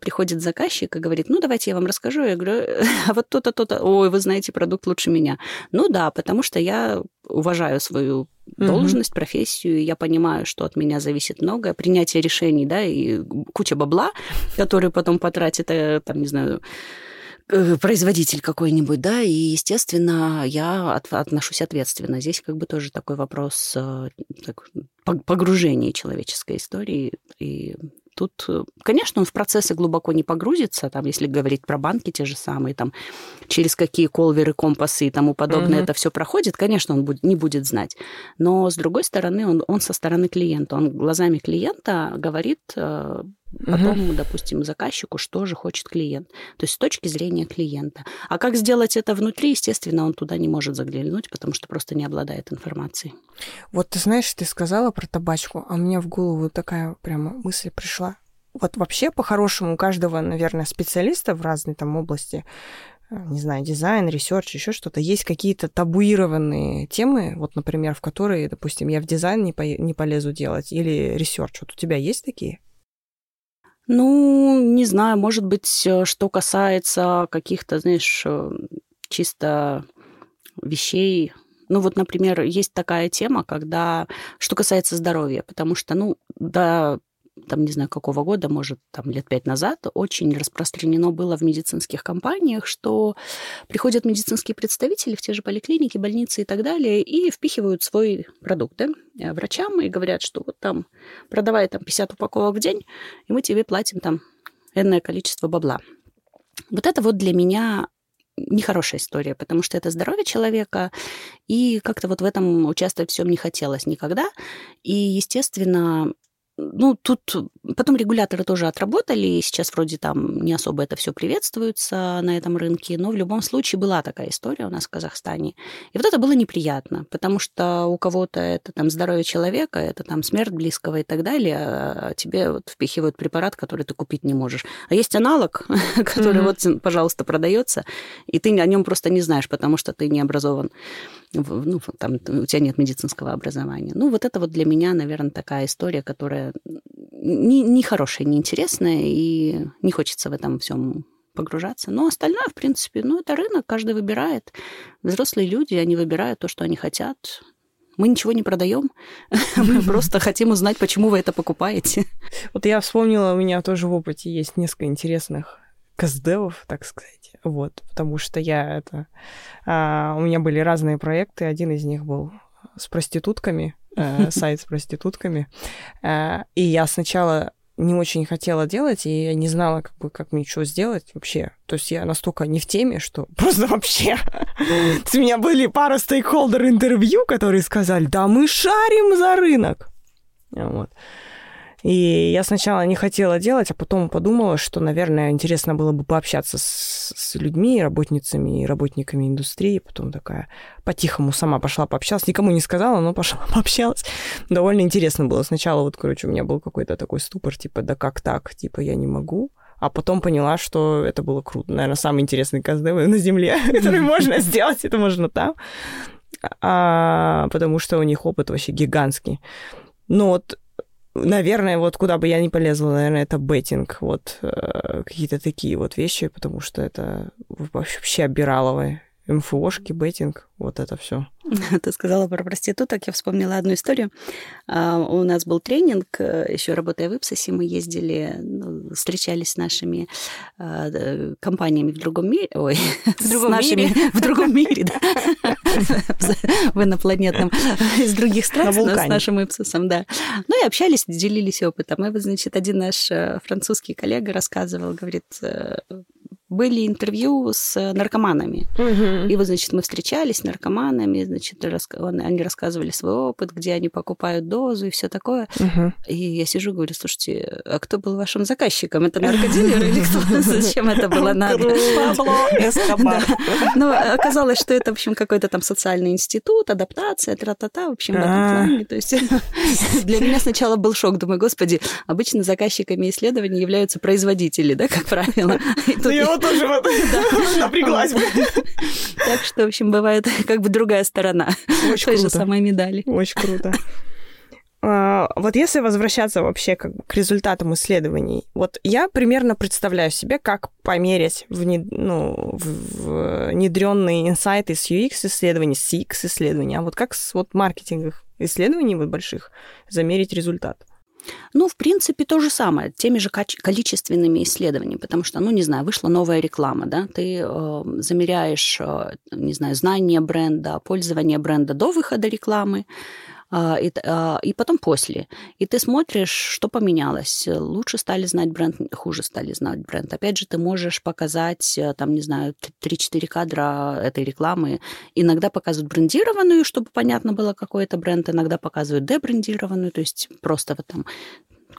приходит заказчик и говорит, ну, давайте я вам расскажу. Я говорю, а вот то-то, то-то, ой, вы знаете продукт лучше меня. Ну да, потому что я уважаю свою должность, угу. профессию, я понимаю, что от меня зависит многое, принятие решений, да, и куча бабла, который потом потратит, э, там, не знаю, производитель какой-нибудь, да, и, естественно, я от, отношусь ответственно. Здесь как бы тоже такой вопрос э, так, погружения человеческой истории и Тут, э, конечно, он в процессы глубоко не погрузится, там, если говорить про банки те же самые, там, через какие колверы, компасы и тому подобное угу. это все проходит, конечно, он будет, не будет знать. Но, с другой стороны, он, он со стороны клиента, он глазами клиента говорит э, потом, угу. допустим, заказчику, что же хочет клиент. То есть с точки зрения клиента. А как сделать это внутри, естественно, он туда не может заглянуть, потому что просто не обладает информацией. Вот ты знаешь, ты сказала про табушку, а у меня в голову такая прямо мысль пришла. Вот вообще, по-хорошему, у каждого, наверное, специалиста в разной там области э, не знаю, дизайн, ресерч, еще что-то, есть какие-то табуированные темы, вот, например, в которые, допустим, я в дизайн не, по не полезу делать, или ресерч. Вот у тебя есть такие? Ну, не знаю, может быть, э, что касается каких-то, знаешь, э, чисто вещей. Ну вот, например, есть такая тема, когда, что касается здоровья, потому что, ну, да, там, не знаю, какого года, может, там, лет пять назад, очень распространено было в медицинских компаниях, что приходят медицинские представители в те же поликлиники, больницы и так далее, и впихивают свой продукт да, э, врачам и говорят, что вот там продавай там 50 упаковок в день, и мы тебе платим там энное количество бабла. Вот это вот для меня нехорошая история, потому что это здоровье человека, и как-то вот в этом участвовать всем не хотелось никогда. И, естественно, ну, тут потом регуляторы тоже отработали, и сейчас вроде там не особо это все приветствуется на этом рынке, но в любом случае была такая история у нас в Казахстане. И вот это было неприятно, потому что у кого-то это там здоровье человека, это там смерть близкого и так далее, а тебе вот впихивают препарат, который ты купить не можешь. А есть аналог, который вот, пожалуйста, продается, и ты о нем просто не знаешь, потому что ты не образован ну, там, у тебя нет медицинского образования. Ну, вот это вот для меня, наверное, такая история, которая не, не хорошая, не интересная, и не хочется в этом всем погружаться. Но остальное, в принципе, ну, это рынок, каждый выбирает. Взрослые люди, они выбирают то, что они хотят. Мы ничего не продаем, мы просто хотим узнать, почему вы это покупаете. Вот я вспомнила, у меня тоже в опыте есть несколько интересных каздевов, так сказать. Вот, потому что я это... А, у меня были разные проекты. Один из них был с проститутками, сайт с проститутками. Э, и я сначала не очень хотела делать, и я не знала, как бы, как мне что сделать вообще. То есть я настолько не в теме, что просто вообще... У меня были пара стейкхолдер интервью, которые сказали, да мы шарим за рынок. Вот. И я сначала не хотела делать, а потом подумала, что, наверное, интересно было бы пообщаться с, с людьми, работницами и работниками индустрии. Потом такая по-тихому сама пошла пообщалась. Никому не сказала, но пошла пообщалась. Довольно интересно было. Сначала вот, короче, у меня был какой-то такой ступор, типа, да как так? Типа, я не могу. А потом поняла, что это было круто. Наверное, самый интересный КСДВ на Земле, который можно сделать. Это можно там. А, потому что у них опыт вообще гигантский. Ну вот Наверное, вот куда бы я ни полезла, наверное, это беттинг, вот э, какие-то такие вот вещи, потому что это вообще обираловое. МФОшки, беттинг, вот это все. Ты сказала про проституток, я вспомнила одну историю. А, у нас был тренинг, э, еще работая в Ипсосе, мы ездили, ну, встречались с нашими а, компаниями в другом мире, ой, в другом с нашими, мире. в другом мире, да, в инопланетном, из других стран, с нашим Ипсосом, да. Ну и общались, делились опытом. И вот, значит, один наш э, французский коллега рассказывал, говорит, э, были интервью с наркоманами. Угу. И вот, значит, мы встречались с наркоманами, значит, они рассказывали свой опыт, где они покупают дозу и все такое. Угу. И я сижу и говорю, слушайте, а кто был вашим заказчиком? Это наркодилер или кто? Зачем это было надо? Пабло Эскобар. Ну, оказалось, что это, в общем, какой-то там социальный институт, адаптация, тра-та-та, в общем, в этом а. плане. То есть для меня сначала был шок. Думаю, господи, обычно заказчиками исследований являются производители, да, как правило. Тоже вот напряглась бы. Так что, в общем, бывает как бы другая сторона той же самой медали. Очень круто. А, вот если возвращаться вообще как к результатам исследований, вот я примерно представляю себе, как померить внед... ну, внедренные инсайты с UX-исследований, с CX-исследований, а вот как с вот маркетинговых исследований вот больших замерить результат? Ну, в принципе, то же самое, теми же количественными исследованиями, потому что, ну, не знаю, вышла новая реклама, да, ты э, замеряешь, э, не знаю, знание бренда, пользование бренда до выхода рекламы, и, а, и потом после. И ты смотришь, что поменялось. Лучше стали знать бренд, хуже стали знать бренд. Опять же, ты можешь показать, э, там, не знаю, 3-4 кадра этой рекламы. Иногда показывают брендированную, чтобы понятно было, какой это бренд, иногда показывают дебрендированную, то есть просто вот там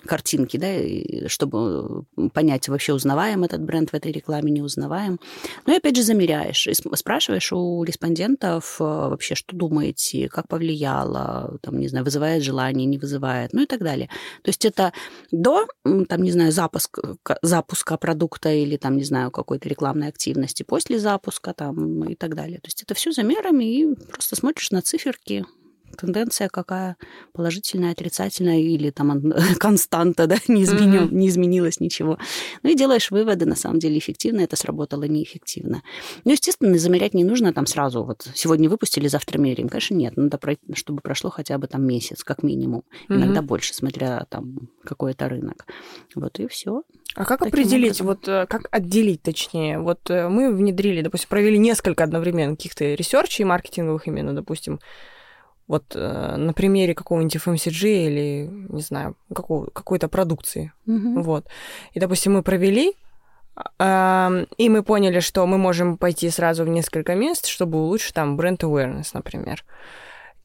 картинки, да, чтобы понять, вообще узнаваем этот бренд в этой рекламе, не узнаваем. Ну и опять же замеряешь, и спрашиваешь у респондентов э, вообще, что думаете, как повлияло, там, не знаю, вызывает желание, не вызывает, ну и так далее. То есть это до, там, не знаю, запуск, запуска продукта или, там, не знаю, какой-то рекламной активности, после запуска там и так далее. То есть это все замерами, и просто смотришь на циферки, тенденция какая, положительная, отрицательная или там константа, да, не, изменил, mm-hmm. не изменилось ничего. Ну и делаешь выводы, на самом деле, эффективно это сработало, неэффективно. Ну, естественно, замерять не нужно там сразу, вот сегодня выпустили, завтра меряем. Конечно, нет, надо, чтобы прошло хотя бы там месяц, как минимум. Mm-hmm. Иногда больше, смотря там какой-то рынок. Вот и все. А как Таким определить, образом. вот э, как отделить, точнее, вот э, мы внедрили, допустим, провели несколько одновременно каких-то ресерчей маркетинговых именно, допустим, вот э, на примере какого-нибудь FMCG или, не знаю, какого, какой-то продукции. Mm-hmm. Вот. И, допустим, мы провели, э, и мы поняли, что мы можем пойти сразу в несколько мест, чтобы улучшить там бренд awareness, например.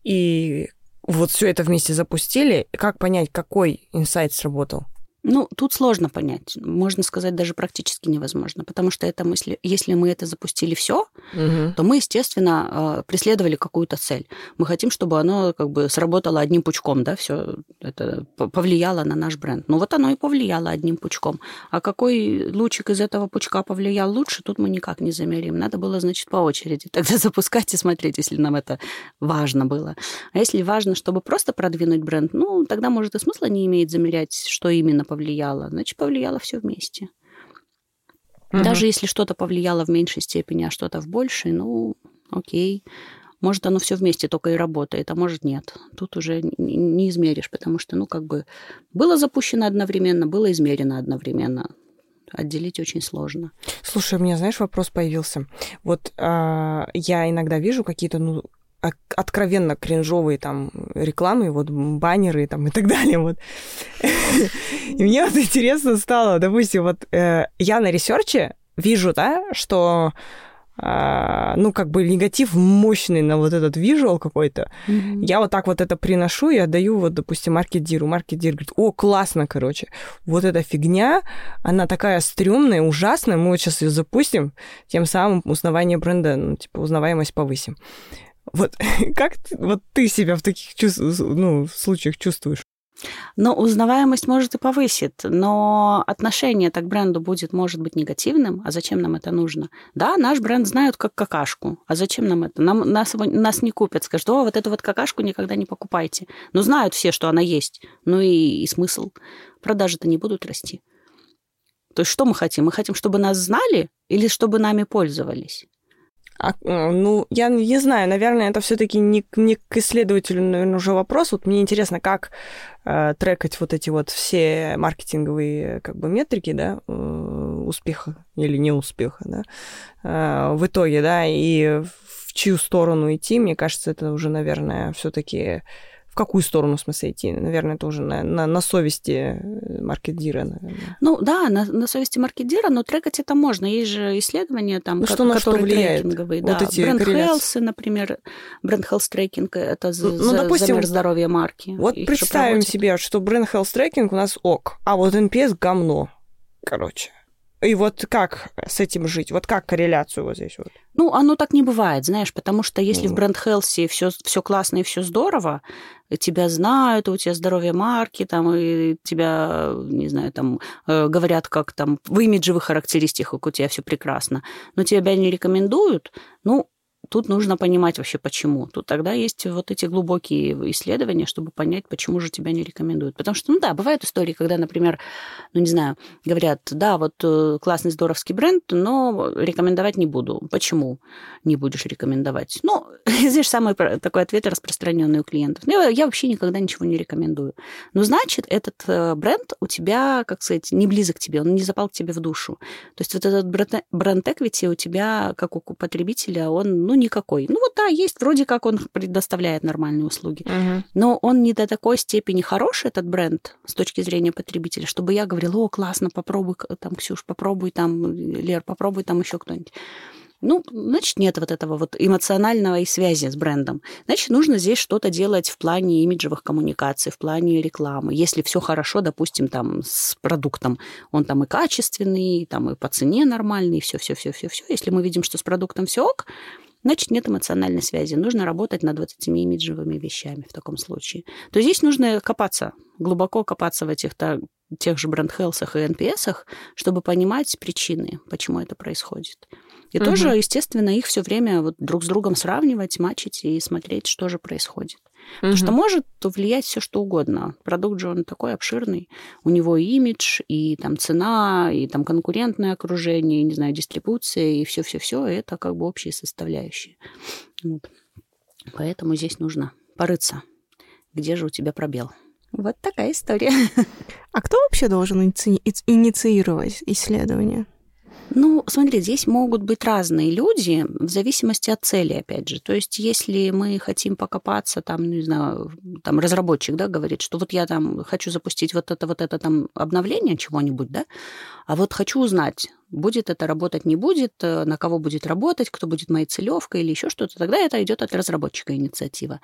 И вот все это вместе запустили. Как понять, какой инсайт сработал? Ну, тут сложно понять. Можно сказать, даже практически невозможно. Потому что это мысли, если мы это запустили все, угу. то мы, естественно, а, преследовали какую-то цель. Мы хотим, чтобы оно как бы сработало одним пучком, да, все это повлияло на наш бренд. Ну, вот оно и повлияло одним пучком. А какой лучик из этого пучка повлиял лучше, тут мы никак не замерим. Надо было, значит, по очереди тогда запускать и смотреть, если нам это важно было. А если важно, чтобы просто продвинуть бренд, ну, тогда, может, и смысла не имеет замерять, что именно повлияло, значит, повлияло все вместе. Угу. Даже если что-то повлияло в меньшей степени, а что-то в большей, ну, окей. Может, оно все вместе только и работает, а может, нет. Тут уже не измеришь, потому что, ну, как бы было запущено одновременно, было измерено одновременно отделить очень сложно. Слушай, у меня, знаешь, вопрос появился. Вот э, я иногда вижу какие-то, ну, откровенно кринжовые там рекламы, вот баннеры там и так далее, вот. И мне вот интересно стало, допустим, вот э, я на ресерче вижу, да, что а, ну, как бы негатив мощный на вот этот визуал какой-то. Mm-hmm. Я вот так вот это приношу и отдаю вот, допустим, маркетеру. Маркетер говорит, о, классно, короче. Вот эта фигня, она такая стрёмная, ужасная, мы вот сейчас ее запустим, тем самым узнавание бренда, ну, типа, узнаваемость повысим. Вот как вот ты себя в таких ну, случаях чувствуешь? Но узнаваемость может и повысит, но отношение так к бренду будет, может быть, негативным. А зачем нам это нужно? Да, наш бренд знают как какашку. А зачем нам это? Нам, нас, нас не купят. Скажут, о, вот эту вот какашку никогда не покупайте. Но знают все, что она есть. Ну и, и смысл. Продажи-то не будут расти. То есть что мы хотим? Мы хотим, чтобы нас знали или чтобы нами пользовались? А, э, ну, я не знаю, наверное, это все-таки не, не к исследователю, наверное, уже вопрос. Вот мне интересно, как э, трекать вот эти вот все маркетинговые как бы метрики, да, э, успеха или неуспеха, да, э, в итоге, да, и в чью сторону идти, мне кажется, это уже, наверное, все-таки какую сторону, в смысле, идти? Наверное, это уже на, на, на совести э, маркетдира, наверное. Ну да, на, на совести маркетдира, но трекать это можно. Есть же исследования, там, ну, что на которые что влияет? трекинговые. Вот да. эти бренд Health, например, бренд Health трекинг, это ну, за, допустим, замер здоровья марки. Вот Их представим себе, что бренд Health трекинг у нас ок, а вот NPS говно, короче. И вот как с этим жить? Вот как корреляцию вот здесь вот? Ну, оно так не бывает, знаешь, потому что если mm. в бренд Хелси все, все классно и все здорово, тебя знают, у тебя здоровье марки, там, и тебя, не знаю, там, э, говорят, как там в имиджевых характеристиках у тебя все прекрасно, но тебя не рекомендуют, ну, Тут нужно понимать вообще, почему. Тут тогда есть вот эти глубокие исследования, чтобы понять, почему же тебя не рекомендуют. Потому что, ну да, бывают истории, когда, например, ну не знаю, говорят, да, вот э, классный здоровский бренд, но рекомендовать не буду. Почему не будешь рекомендовать? Ну, знаешь, самый такой ответ распространенный у клиентов. Ну, я, я вообще никогда ничего не рекомендую. Ну, значит, этот э, бренд у тебя, как сказать, не близок к тебе, он не запал к тебе в душу. То есть вот этот бренд equity у тебя, как у потребителя, он, ну, никакой. Ну вот да, есть, вроде как он предоставляет нормальные услуги, угу. но он не до такой степени хороший, этот бренд, с точки зрения потребителя, чтобы я говорила, о, классно, попробуй, там, Ксюш, попробуй, там, Лер, попробуй, там еще кто-нибудь. Ну, значит, нет вот этого вот эмоционального и связи с брендом. Значит, нужно здесь что-то делать в плане имиджевых коммуникаций, в плане рекламы. Если все хорошо, допустим, там с продуктом, он там и качественный, и там и по цене нормальный, все, все, все, все, все. Если мы видим, что с продуктом все ок, значит, нет эмоциональной связи. Нужно работать над вот этими имиджевыми вещами в таком случае. То здесь нужно копаться, глубоко копаться в этих тех же бренд-хелсах и NPS, чтобы понимать причины, почему это происходит. И угу. тоже, естественно, их все время вот друг с другом сравнивать, мачить и смотреть, что же происходит. Потому что может влиять все что угодно. Продукт же он такой обширный. У него и имидж, и там цена, и там конкурентное окружение, и, не знаю, дистрибуция, и все-все-все. Это как бы общие составляющие. Вот. Поэтому здесь нужно порыться. Где же у тебя пробел? Вот такая история. А кто вообще должен иници... инициировать исследование? Ну, смотри, здесь могут быть разные люди в зависимости от цели, опять же. То есть, если мы хотим покопаться, там, не знаю, там разработчик, да, говорит, что вот я там хочу запустить вот это, вот это там обновление чего-нибудь, да, а вот хочу узнать, будет это работать, не будет, э, на кого будет работать, кто будет моей целевкой или еще что-то, тогда это идет от разработчика инициатива.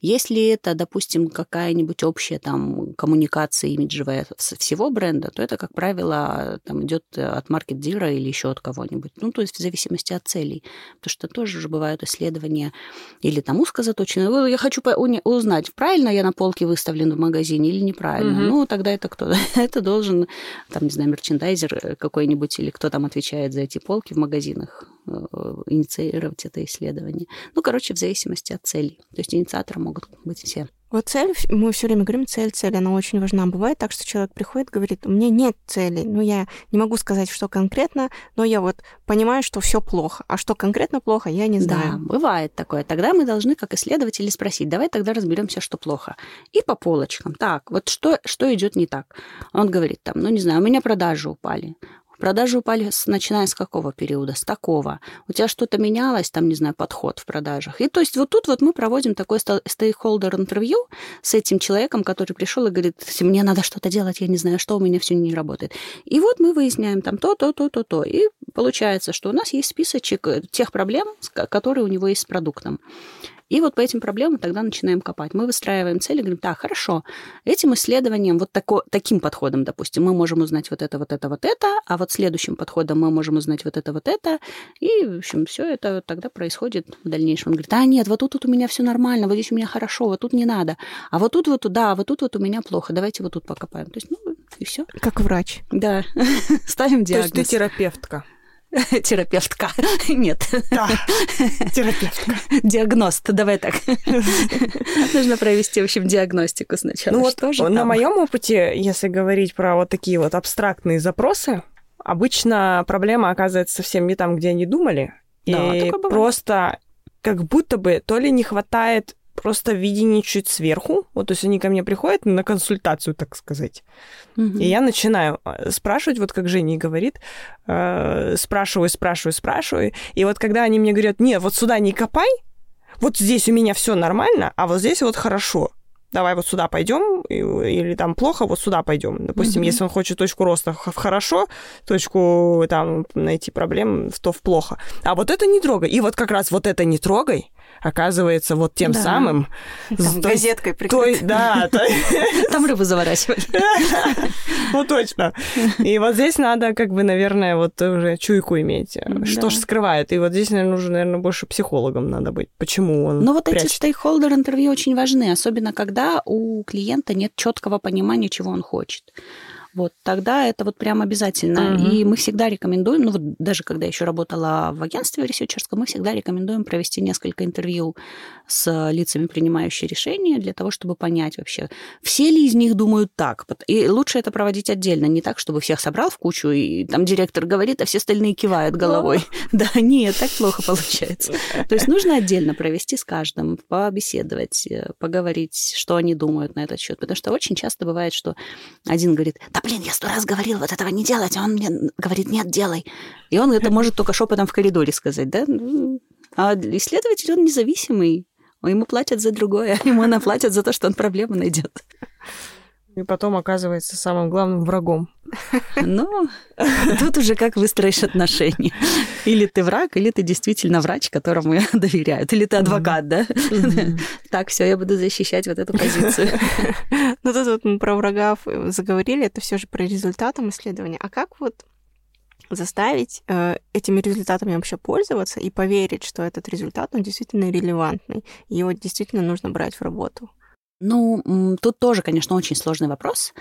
Если это, допустим, какая-нибудь общая там коммуникация имиджевая всего бренда, то это, как правило, там идет от маркет-дилера или еще от кого-нибудь. Ну, то есть в зависимости от целей. Потому что тоже же бывают исследования или там узко заточенные. Я хочу узнать, правильно я на полке выставлен в магазине или неправильно. Угу. Ну, тогда это кто? это должен, там, не знаю, мерчендайзер какой-нибудь или кто там отвечает за эти полки в магазинах, э, инициировать это исследование. Ну, короче, в зависимости от целей. То есть инициаторы могут быть все. Вот цель, мы все время говорим, цель, цель, она очень важна. Бывает так, что человек приходит, говорит, у меня нет цели, ну я не могу сказать, что конкретно, но я вот понимаю, что все плохо, а что конкретно плохо, я не знаю. Да, бывает такое. Тогда мы должны, как исследователи, спросить, давай тогда разберемся, что плохо. И по полочкам. Так, вот что, что идет не так? Он говорит там, ну не знаю, у меня продажи упали Продажи упали, с, начиная с какого периода? С такого. У тебя что-то менялось, там, не знаю, подход в продажах. И то есть вот тут вот мы проводим такой стейкхолдер интервью с этим человеком, который пришел и говорит, мне надо что-то делать, я не знаю, что у меня все не работает. И вот мы выясняем там то, то, то, то, то. И получается, что у нас есть списочек э, тех проблем, которые у него есть с продуктом. И вот по этим проблемам тогда начинаем копать. Мы выстраиваем цели, говорим, так, хорошо, этим исследованием, вот тако, таким подходом, допустим, мы можем узнать вот это, вот это, вот это, а вот следующим подходом мы можем узнать вот это, вот это, и, в общем, все это тогда происходит в дальнейшем. Он говорит, а нет, вот тут, тут у меня все нормально, вот здесь у меня хорошо, вот тут не надо, а вот тут вот, да, вот тут вот у меня плохо, давайте вот тут покопаем. То есть, ну, и все. Как врач. Да, ставим диагноз. То есть ты терапевтка. Терапевтка. Нет. Да, терапевтка. Диагност. Давай так. Нужно провести, в общем, диагностику сначала. Ну вот тоже на моем опыте, если говорить про вот такие вот абстрактные запросы, обычно проблема оказывается совсем не там, где они думали. Да, и просто как будто бы то ли не хватает просто видение чуть сверху. Вот, то есть они ко мне приходят на консультацию, так сказать. Угу. И я начинаю э, спрашивать, вот как Женя говорит, э, спрашиваю, спрашиваю, спрашиваю. И вот когда они мне говорят, нет, вот сюда не копай, вот здесь у меня все нормально, а вот здесь вот хорошо. Давай вот сюда пойдем, или там плохо, вот сюда пойдем. Допустим, mm-hmm. если он хочет точку роста в хорошо, точку там найти проблем, то в плохо. А вот это не трогай. И вот как раз вот это не трогай, оказывается вот тем да. самым... Там газеткой прикрытой. Да. Там рыбу заворачивали. Ну, точно. И вот здесь надо, как бы, наверное, вот уже чуйку иметь. Что же скрывает. И вот здесь, наверное, нужно, наверное, больше психологом надо быть. Почему он Ну, вот эти стейкхолдер интервью очень важны, особенно когда у клиента нет четкого понимания, чего он хочет вот тогда это вот прям обязательно. Uh-huh. И мы всегда рекомендуем, ну вот даже когда еще работала в агентстве ресерчерском, мы всегда рекомендуем провести несколько интервью с лицами, принимающими решения, для того, чтобы понять вообще, все ли из них думают так. И лучше это проводить отдельно, не так, чтобы всех собрал в кучу, и там директор говорит, а все остальные кивают головой. Да, нет, так плохо получается. То есть нужно отдельно провести с каждым, побеседовать, э, поговорить, что они думают на этот счет. Потому что очень часто бывает, что один говорит, да блин, я сто раз говорил вот этого не делать, а он мне говорит, нет, делай. И он это может только шепотом в коридоре сказать, да? А исследователь, он независимый, ему платят за другое, ему наплатят за то, что он проблему найдет. И потом оказывается самым главным врагом. Ну, тут уже как выстроишь отношения. Или ты враг, или ты действительно врач, которому доверяют. Или ты адвокат, да? Так, все, я буду защищать вот эту позицию. Ну, тут вот мы про врагов заговорили, это все же про результатом исследования. А как вот заставить э, этими результатами вообще пользоваться и поверить, что этот результат, он действительно релевантный, его действительно нужно брать в работу? Ну, тут тоже, конечно, очень сложный вопрос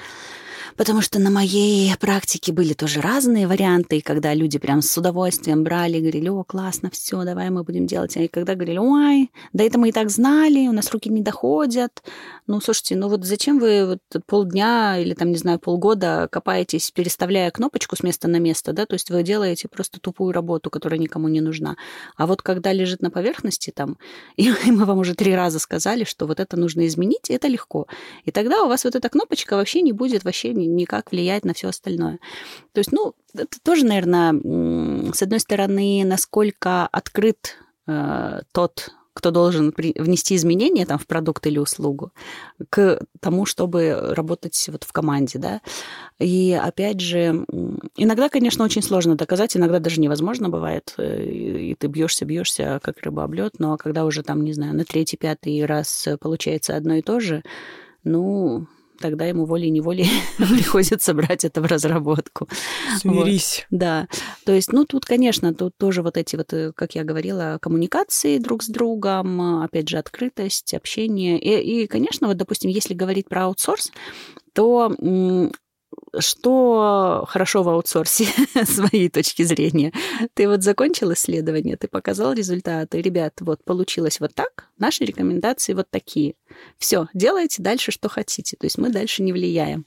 потому что на моей практике были тоже разные варианты, когда люди прям с удовольствием брали, говорили, о, классно, все, давай мы будем делать. И когда говорили, ой, да это мы и так знали, у нас руки не доходят. Ну, слушайте, ну вот зачем вы вот полдня или там, не знаю, полгода копаетесь, переставляя кнопочку с места на место, да, то есть вы делаете просто тупую работу, которая никому не нужна. А вот когда лежит на поверхности там, и мы вам уже три раза сказали, что вот это нужно изменить, это легко. И тогда у вас вот эта кнопочка вообще не будет вообще никак влияет на все остальное. То есть, ну, это тоже, наверное, с одной стороны, насколько открыт э, тот кто должен внести изменения там, в продукт или услугу, к тому, чтобы работать вот в команде, да. И опять же, иногда, конечно, очень сложно доказать, иногда даже невозможно бывает, э, и ты бьешься, бьешься, как рыба об лед, но когда уже там, не знаю, на третий, пятый раз получается одно и то же, ну, тогда ему волей-неволей приходится брать это в разработку. Смирись. Вот. Да. То есть, ну, тут, конечно, тут тоже вот эти вот, э, как я говорила, коммуникации друг с другом, опять же, открытость, общение. И, и конечно, вот, допустим, если говорить про аутсорс, то что хорошо в аутсорсе с точки зрения? Ты вот закончил исследование, ты показал результаты. Ребят, вот получилось вот так, наши рекомендации вот такие. Все, делайте дальше, что хотите. То есть мы дальше не влияем.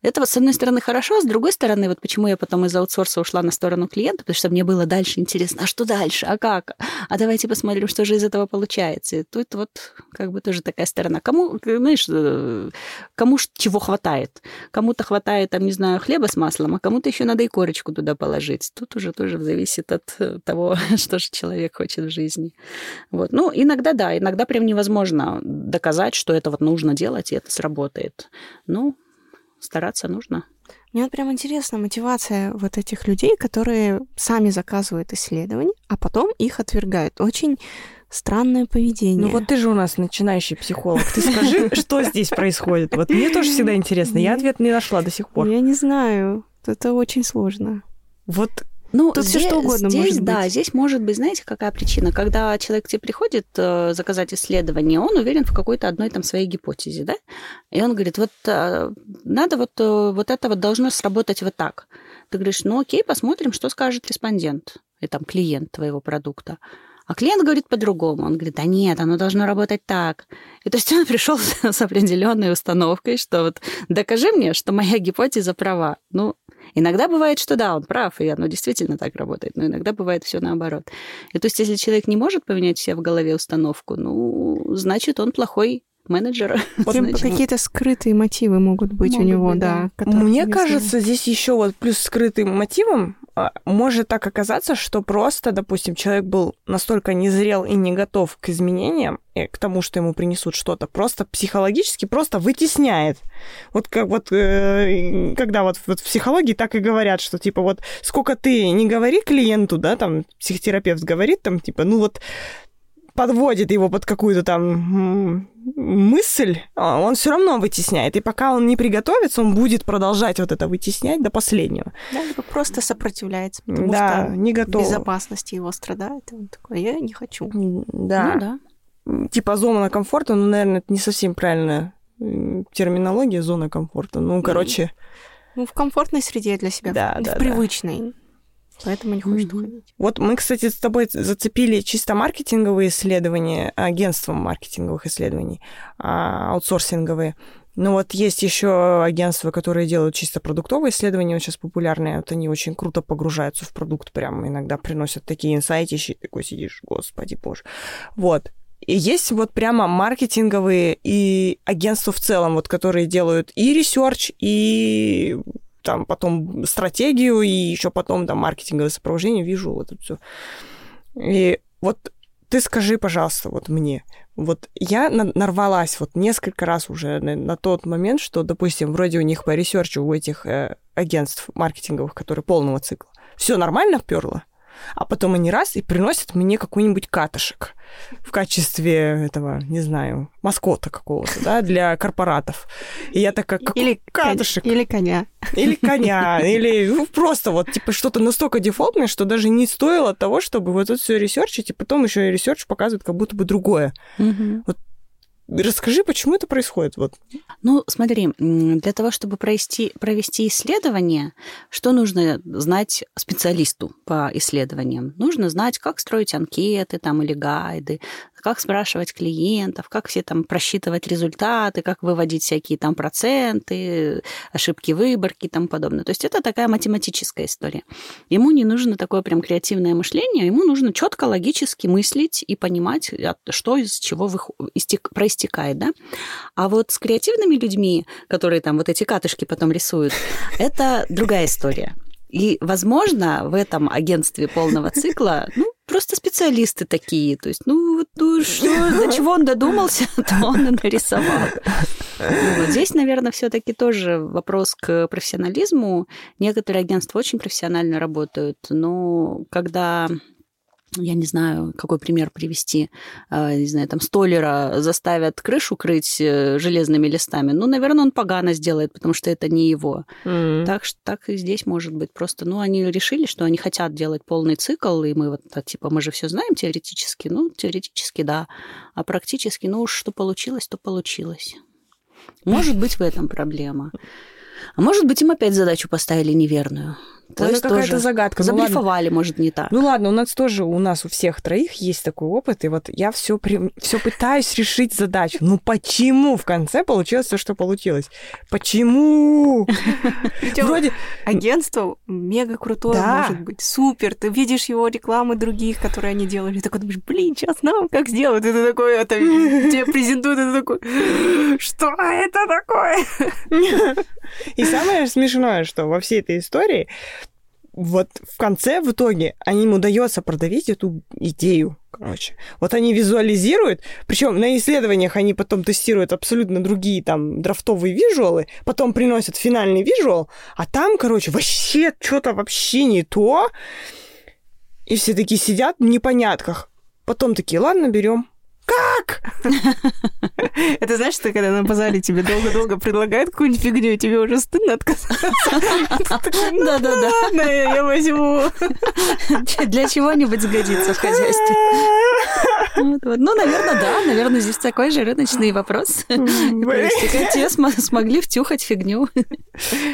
Это вот с одной стороны хорошо, а с другой стороны, вот почему я потом из аутсорса ушла на сторону клиента, потому что мне было дальше интересно, а что дальше, а как, а давайте посмотрим, что же из этого получается. И тут вот как бы тоже такая сторона. Кому, знаешь, э, кому чего хватает. Кому-то хватает, там, не знаю, хлеба с маслом, а кому-то еще надо и корочку туда положить. Тут уже тоже зависит от э, того, что же человек хочет в жизни. Вот. Ну, иногда да, иногда прям невозможно доказать, что это вот нужно делать, и это сработает. Ну, стараться нужно. Мне вот прям интересна мотивация вот этих людей, которые сами заказывают исследования, а потом их отвергают. Очень странное поведение. Ну вот ты же у нас начинающий психолог. Ты скажи, что здесь происходит? Вот мне тоже всегда интересно. Я ответ не нашла до сих пор. Я не знаю. Это очень сложно. Вот ну, Тут здесь, все что угодно здесь, может да, быть. здесь может быть, знаете, какая причина? Когда человек к тебе приходит э, заказать исследование, он уверен в какой-то одной там своей гипотезе, да? И он говорит, вот э, надо вот, э, вот это вот должно сработать вот так. Ты говоришь, ну окей, посмотрим, что скажет респондент и там клиент твоего продукта. А клиент говорит по-другому. Он говорит, да нет, оно должно работать так. И то есть он пришел с определенной установкой, что вот докажи мне, что моя гипотеза права. Ну, иногда бывает, что да, он прав, и оно действительно так работает, но иногда бывает все наоборот. И то есть если человек не может поменять себе в голове установку, ну, значит, он плохой менеджер. Вот Значит, какие-то скрытые мотивы могут быть у Могут него, быть, да. да. Мне кажется, здесь еще вот плюс скрытым мотивом а, может так оказаться, что просто, допустим, человек был настолько незрел и не готов к изменениям, и к тому, что ему принесут что-то, просто психологически просто вытесняет. Вот как вот, э, когда вот, вот в психологии так и говорят, что типа вот сколько ты не говори клиенту, да, там психотерапевт говорит, там типа, ну вот подводит его под какую-то там мысль, а он все равно вытесняет. И пока он не приготовится, он будет продолжать вот это вытеснять до последнего. Да, либо просто сопротивляется, потому да, что не готов. безопасность его страдает. И он такой, я не хочу. Да. Ну да. Типа зона комфорта, ну, наверное, это не совсем правильная терминология зона комфорта. Ну, короче, Ну, в комфортной среде для себя, Да, в да, да. привычной. Поэтому не хочет Мгм. уходить. Вот мы, кстати, с тобой зацепили чисто маркетинговые исследования, агентством маркетинговых исследований, а, аутсорсинговые. Ну вот есть еще агентства, которые делают чисто продуктовые исследования, вот сейчас популярные, вот они очень круто погружаются в продукт, прям иногда приносят такие инсайтищи, такой сидишь, господи боже. Вот. И есть вот прямо маркетинговые и агентства в целом, вот которые делают и ресерч, и там потом стратегию, и еще потом там маркетинговое сопровождение, и же вот это все. И вот ты скажи, пожалуйста, вот мне, вот я на- нарвалась вот несколько раз уже на, на тот момент, что, допустим, вроде у них по ресерчу у этих э, агентств маркетинговых, которые полного цикла, все нормально перло, а потом они раз и приносят мне какой-нибудь катышек в качестве этого, не знаю, маскота какого-то, да, для корпоратов. И я такая, какой Или катышек? Или коня. Или коня, или ну, просто вот типа что-то настолько дефолтное, что даже не стоило того, чтобы вот это все ресерчить, и потом еще и ресерч показывает как будто бы другое. Мгм. Расскажи, почему это происходит? Вот. Ну, смотри, для того, чтобы провести, провести исследование, что нужно знать специалисту по исследованиям? Нужно знать, как строить анкеты там, или гайды, как спрашивать клиентов, как все там просчитывать результаты, как выводить всякие там проценты, ошибки выборки и тому подобное. То есть это такая математическая история. Ему не нужно такое прям креативное мышление, ему нужно четко логически мыслить и понимать, что из чего вых- истек- проистекает, да? А вот с креативными людьми, которые там вот эти катышки потом рисуют, это другая история. И, возможно, в этом агентстве полного цикла, ну, просто специалисты такие. То есть, ну, ну что, до чего он додумался, то он и нарисовал. Ну, вот здесь, наверное, все-таки тоже вопрос к профессионализму. Некоторые агентства очень профессионально работают, но когда я не знаю, какой пример привести, э, не знаю, там столера заставят крышу крыть э, железными листами, ну, наверное, он погано сделает, потому что это не его. Так, что- так и здесь может быть. Просто, ну, они решили, что они хотят делать полный цикл, и мы вот, так, типа, мы же все знаем теоретически. Ну, теоретически, да. А практически, ну, уж что получилось, то получилось. Может быть, в этом проблема. А может быть, им опять задачу поставили неверную. То Это есть какая-то тоже загадка. Ну. Заблифовали, может, не так. Ну ладно, у нас тоже, у нас у всех троих есть такой опыт, и вот я все, все пытаюсь решить задачу. Ну почему в конце получилось то, что получилось? Почему? Вроде Агентство мега крутое Да. может быть, супер. Ты видишь его рекламы других, которые они делали, такой думаешь, блин, сейчас нам как сделают? И ты такой, это тебе презентуют, и ты такой, что это такое? И самое смешное, что во всей этой истории вот в конце, в итоге, они им удается продавить эту идею, короче. Вот они визуализируют, причем на исследованиях они потом тестируют абсолютно другие там драфтовые визуалы, потом приносят финальный визуал, а там, короче, вообще что-то вообще не то. И все такие сидят в непонятках. Потом такие, ладно, берем. Как? Это знаешь, что когда на базаре тебе долго-долго предлагают какую-нибудь фигню, и тебе уже стыдно отказаться. Да-да-да. Ладно, я возьму. Для чего-нибудь сгодится в хозяйстве. Ну, наверное, да. Наверное, здесь такой же рыночный вопрос. Как те см- смогли втюхать фигню.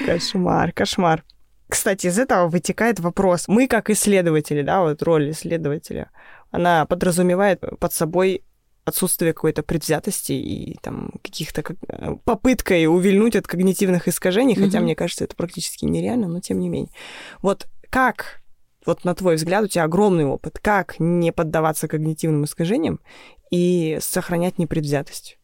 Кошмар, кошмар. Кстати, из этого вытекает вопрос. Мы, как исследователи, да, вот роль исследователя, она подразумевает под собой отсутствие какой-то предвзятости и там каких-то как- э, попыткой увильнуть от когнитивных искажений, хотя Мгм. мне кажется, это практически нереально, но тем не менее. Вот как, вот на твой взгляд, у тебя огромный опыт, как не поддаваться когнитивным искажениям и сохранять непредвзятость?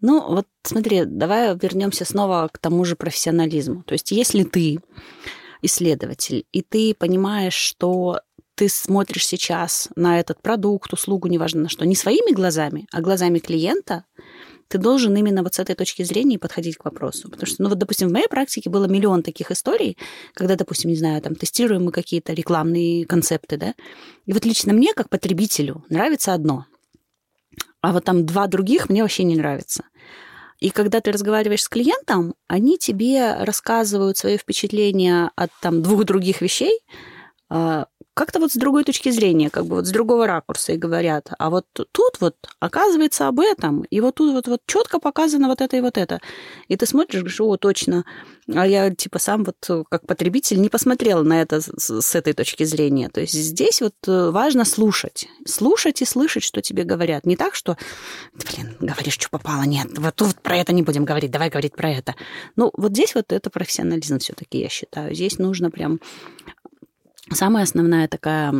Ну, вот смотри, давай вернемся снова к тому же профессионализму. То есть, если ты исследователь, и ты понимаешь, что ты смотришь сейчас на этот продукт, услугу, неважно на что, не своими глазами, а глазами клиента, ты должен именно вот с этой точки зрения подходить к вопросу. Потому что, ну вот, допустим, в моей практике было миллион таких историй, когда, допустим, не знаю, там тестируем мы какие-то рекламные концепты, да, и вот лично мне, как потребителю, нравится одно, а вот там два других мне вообще не нравится. И когда ты разговариваешь с клиентом, они тебе рассказывают свои впечатления от там двух других вещей, а, как-то вот с другой точки зрения, как бы вот с другого ракурса и говорят, а вот тут вот оказывается об этом, и вот тут вот, вот четко показано вот это и вот это. И ты смотришь, говоришь, о, точно. А я типа сам вот как потребитель не посмотрела на это с, с этой точки зрения. То есть здесь вот э, важно слушать. Слушать и слышать, что тебе говорят. Не так, что, «Ты, блин, говоришь, что попало, нет, вот тут про это не будем говорить, давай говорить про это. Ну, вот здесь вот это профессионализм все-таки, я считаю. Здесь нужно прям самая основная такая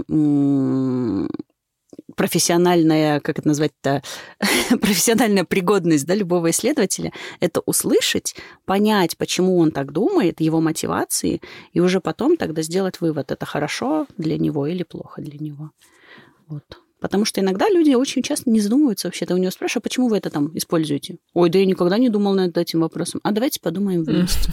профессиональная, как это назвать-то, профессиональная пригодность да, любого исследователя, это услышать, понять, почему он так думает, его мотивации, и уже потом тогда сделать вывод, это хорошо для него или плохо для него. Вот. Потому что иногда люди очень часто не задумываются вообще. Ты у него спрашиваешь, а почему вы это там используете? Ой, да я никогда не думал над этим вопросом. А давайте подумаем вместе.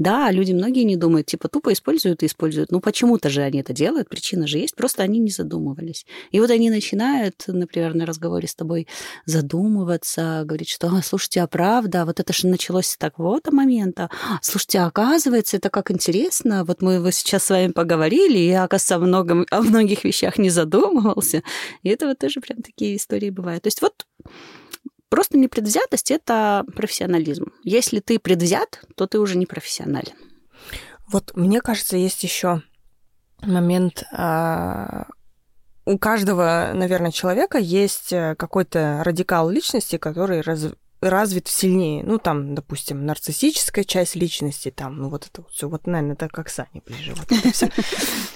Да, люди многие не думают, типа тупо используют и используют. Ну почему-то же они это делают, причина же есть, просто они не задумывались. И вот они начинают, например, на разговоре с тобой задумываться, говорить, что, «А, слушайте, а правда, вот это же началось с такого-то момента. А, Слушайте, а оказывается, это как интересно. Вот мы вот сейчас с вами поговорили, и я, оказывается, о, многом, о многих вещах не задумывался. И это вот тоже прям такие истории бывают. То есть вот Просто непредвзятость – это профессионализм. Если ты предвзят, то ты уже не профессионален. Вот мне кажется, есть еще момент. а, У каждого, наверное, человека есть э, какой-то радикал личности, который раз- развит сильнее. Ну, там, допустим, нарциссическая часть личности, там, ну, вот это вот все. Вот, наверное, это как Саня ближе. Вот это.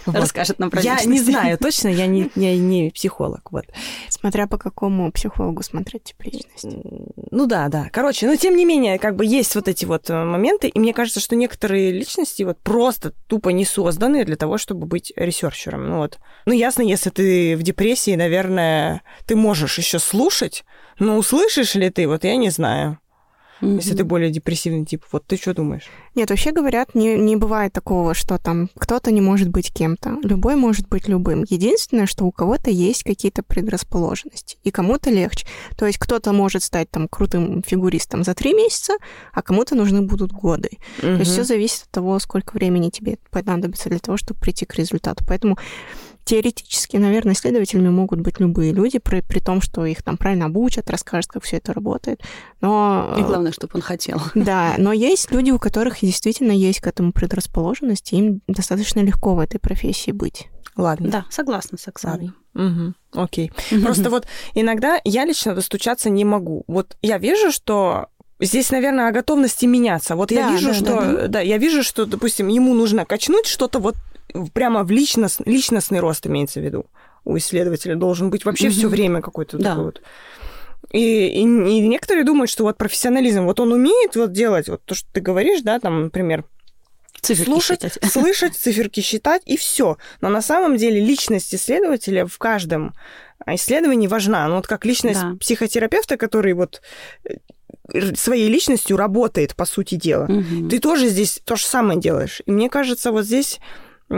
Вот. Расскажет нам про Я не знаю точно, я не, я не психолог, вот. Смотря по какому психологу смотреть тип личности. Ну да, да. Короче, но тем не менее, как бы есть вот эти вот э, моменты, и мне кажется, что некоторые личности вот просто тупо не созданы для того, чтобы быть ресерчером. Ну вот. Ну ясно, если ты в депрессии, наверное, ты можешь еще слушать, но услышишь ли ты, вот я не знаю. Если ты более депрессивный тип, вот ты что думаешь? Нет, вообще говорят, не, не бывает такого, что там кто-то не может быть кем-то. Любой может быть любым. Единственное, что у кого-то есть какие-то предрасположенности, и кому-то легче. То есть кто-то может стать там крутым фигуристом за три месяца, а кому-то нужны будут годы. То есть все зависит от того, сколько времени тебе понадобится для того, чтобы прийти к результату. Поэтому Теоретически, наверное, исследователями могут быть любые люди, при, при том, что их там правильно обучат, расскажут, как все это работает. Но... И главное, чтобы он хотел. Да, но есть люди, у которых действительно есть к этому предрасположенность, и им достаточно легко в этой профессии быть. Ладно. Да, согласна с Оксаной. Угу. Окей. Просто вот иногда я лично достучаться не могу. Вот я вижу, что Здесь, наверное, о готовности меняться. Вот я Да, вижу, да, что, да, да. я вижу, что, допустим, ему нужно качнуть что-то вот прямо в личност, личностный рост имеется в виду. У исследователя должен быть вообще все Мгм. время какой-то Да. такой вот. И, и, и некоторые думают, что вот профессионализм, вот он умеет вот делать вот то, что ты говоришь, да, там, например, Циферки слушать, считать. слышать, циферки считать, и все. Но на самом деле личность исследователя в каждом исследовании важна. Ну, вот как личность Да. психотерапевта, который вот э, своей личностью работает, по сути дела. Мгм. Ты тоже здесь то же самое делаешь. И мне кажется, вот здесь,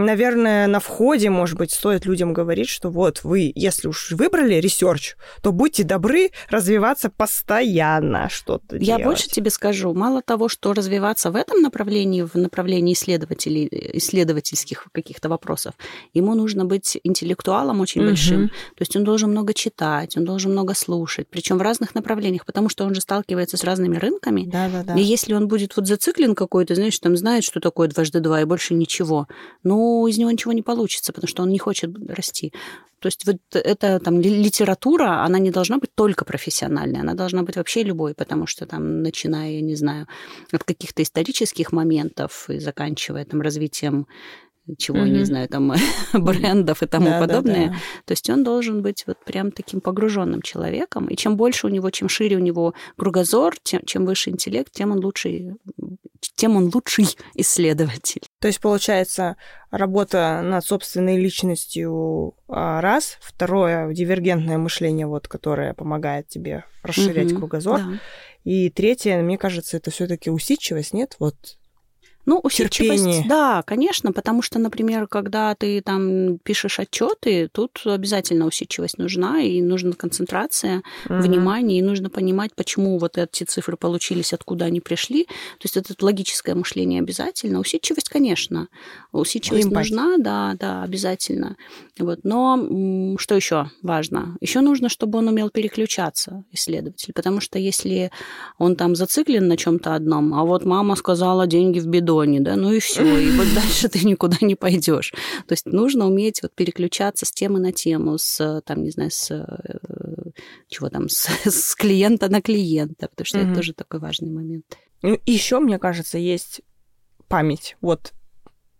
наверное, на входе, может быть, стоит людям говорить, что вот вы, если уж выбрали ресерч, то будьте добры развиваться постоянно, что-то Я делать. больше тебе скажу. Мало того, что развиваться в этом направлении, в направлении исследователей, исследовательских каких-то вопросов, ему нужно быть интеллектуалом очень Мгм. большим. То есть он должен много читать, он должен много слушать, причем в разных направлениях, потому что он же сталкивается с разными рынками. Да-да-да. И если он будет вот зациклен какой-то, знаешь, там знает, что такое дважды два и больше ничего, ну, из него ничего не получится, потому что он не хочет расти. То есть вот эта там ли- литература, она не должна быть только профессиональной, она должна быть вообще любой, потому что там, начиная, я не знаю, от каких-то исторических моментов и заканчивая там развитием чего, я не знаю, там брендов и тому Да-да-да. подобное. То есть он должен быть вот прям таким погруженным человеком. И чем больше у него, чем шире у него кругозор, тем, чем выше интеллект, тем он лучший, тем он лучший исследователь. То есть, получается, работа над собственной личностью а, раз, второе дивергентное мышление, вот, которое помогает тебе расширять Мгм. кругозор, Да. и третье, мне кажется, это все-таки усидчивость, нет? Вот Ну, усидчивость, Терпение. да, конечно, потому что, например, когда ты там пишешь отчеты, тут обязательно усидчивость нужна, и нужна концентрация, Мгм. внимание, и нужно понимать, почему вот эти цифры получились, откуда они пришли. То есть это логическое мышление обязательно. Усидчивость, конечно. Усидчивость Эмпатия. нужна, да, да, обязательно. Вот. Но что еще важно? Еще нужно, чтобы он умел переключаться, исследователь, потому что если он там зациклен на чем-то одном, а вот мама сказала деньги в бидоне, да, ну и все, и вот дальше ты никуда не пойдешь. То есть нужно уметь вот переключаться с темы на тему, с, там, не знаю, с э, чего там, с, с клиента на клиента, потому что Мгм. это тоже такой важный момент. Ну, еще, мне кажется, есть память. Вот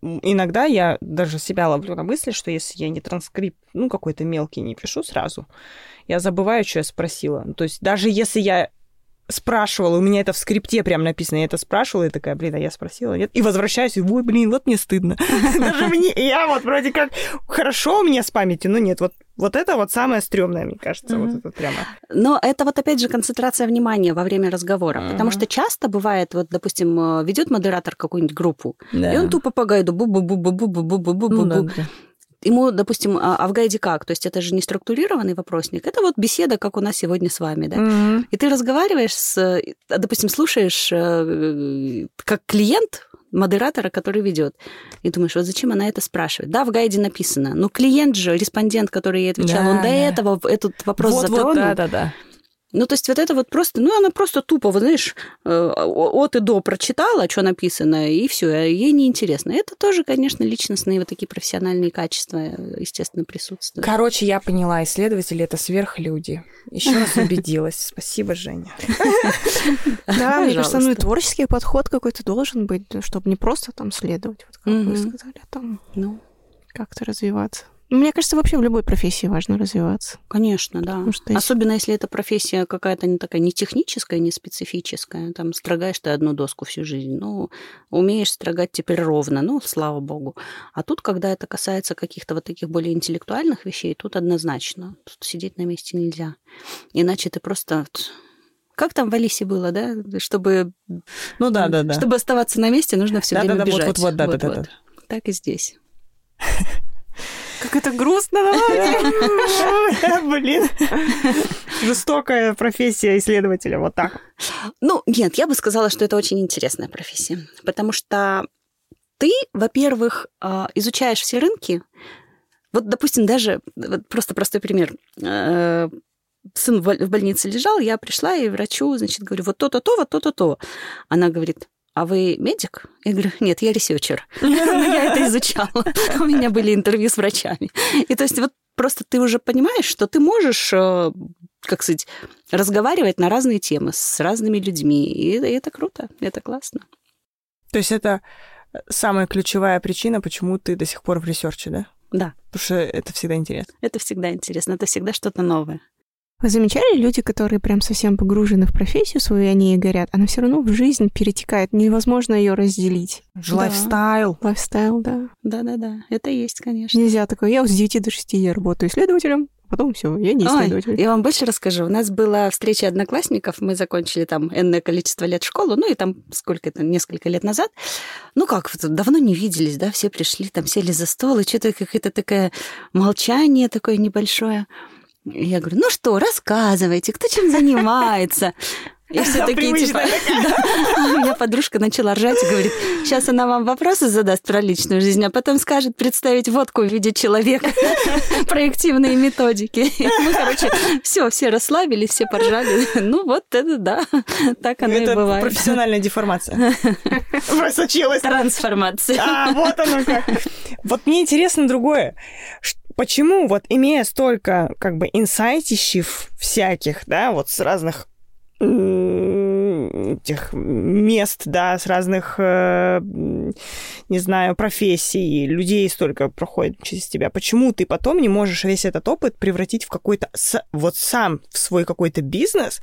иногда я даже себя ловлю на мысли, что если я не транскрипт, ну, какой-то мелкий не пишу сразу, я забываю, что я спросила. То есть даже если я спрашивала, у меня это в скрипте прям написано, я это спрашивала, и такая, блин, а я спросила, нет? И возвращаюсь, и, ой, блин, вот мне стыдно. Даже мне, я вот вроде как, хорошо у меня с памятью, но нет, вот, вот это вот самое стрёмное, мне кажется, вот Мгм. это прямо. Но это вот опять же концентрация внимания во время разговора, потому Мгм. что часто бывает, вот, допустим, ведет модератор какую-нибудь группу, и он тупо по гайду бу бу бу бу бу бу бу бу бу бу. Ему, допустим, а а в гайде как? То есть это же не структурированный вопросник, это вот беседа, как у нас сегодня с вами, да? Мгм. И ты разговариваешь с, э, допустим, слушаешь э, как клиент модератора, который ведет, и думаешь, вот зачем она это спрашивает? Да, в гайде написано, но клиент же, респондент, который ей отвечал, Да, он до да. этого этот вопрос Вот, затронул. вот, да, да, да. Ну, то есть вот это вот просто, ну, она просто тупо, вот знаешь, э, от и до прочитала, что написано, и все, ей неинтересно. Это тоже, конечно, личностные вот такие профессиональные качества, э, естественно, присутствуют. Короче, я поняла, исследователи это сверхлюди. Еще раз убедилась. Спасибо, Женя. Да, мне кажется, ну и творческий подход какой-то должен быть, чтобы не просто там следовать, вот как вы сказали, а там Ну, как-то развиваться. Мне кажется, вообще в любой профессии важно развиваться. конечно, да. Потому что если- Особенно если эта профессия какая-то не такая, не техническая, не специфическая. Там строгаешь ты одну доску всю жизнь. Ну, умеешь строгать теперь ровно, ну, слава богу. А тут, когда это касается каких-то вот таких более интеллектуальных вещей, тут однозначно. Тут сидеть на месте нельзя. Иначе ты просто... вот- Как там в Алисе было, да? Чтобы, Ну да, да, да. чтобы оставаться на месте, нужно все время Да-да-да, вот, бежать. вот, вот, да, да, да, да. Так и здесь. Как это грустно, Блин. Жестокая профессия исследователя. Вот так. Ну, нет, я бы сказала, что это очень интересная профессия, потому что ты, во-первых, а, изучаешь все рынки. Вот, допустим, даже вот просто простой пример. Э, сын в больнице лежал, я пришла и врачу, значит, говорю, вот то-то, то, вот то-то, то. Она говорит, а вы медик? Я говорю, нет, я ресерчер. Я это изучала. У меня были интервью с врачами. И то есть вот просто ты уже понимаешь, что ты можешь, э, как сказать, разговаривать на разные темы с разными людьми. И это круто, это классно. То есть это самая ключевая причина, почему ты до сих пор в ресерче, да? Да. Потому что это всегда интересно. Это всегда интересно, это всегда что-то новое. Вы замечали люди, которые прям совсем погружены в профессию свою, и они ей горят, она все равно в жизнь перетекает, невозможно ее разделить. Лайфстайл. Лайфстайл, да. Да-да-да, это есть, конечно. Нельзя такое. Я вот с 9 до 6 я работаю исследователем, потом все, я не исследователь. Ой, я вам больше расскажу. У нас была встреча одноклассников, мы закончили там энное количество лет школу, ну и там сколько это, несколько лет назад. Ну как, давно не виделись, да, все пришли, там сели за стол, и что-то какое-то такое молчание такое небольшое. Я говорю, ну что, рассказывайте, кто чем занимается. И все такие, типа... Да. У меня подружка начала ржать и говорит, сейчас она вам вопросы задаст про личную жизнь, а потом скажет представить водку в виде человека, проективные методики. Мы, короче, все, все расслабились, все поржали. Ну вот это да, так оно это и бывает. профессиональная деформация. Просочилась. Трансформация. А, вот оно как. Вот мне интересно другое почему вот имея столько как бы инсайтищев всяких, да, вот с разных этих мест, да, с разных, э, не знаю, профессий, людей столько проходит через тебя. Почему ты потом не можешь весь этот опыт превратить в какой-то, вот сам в свой какой-то бизнес,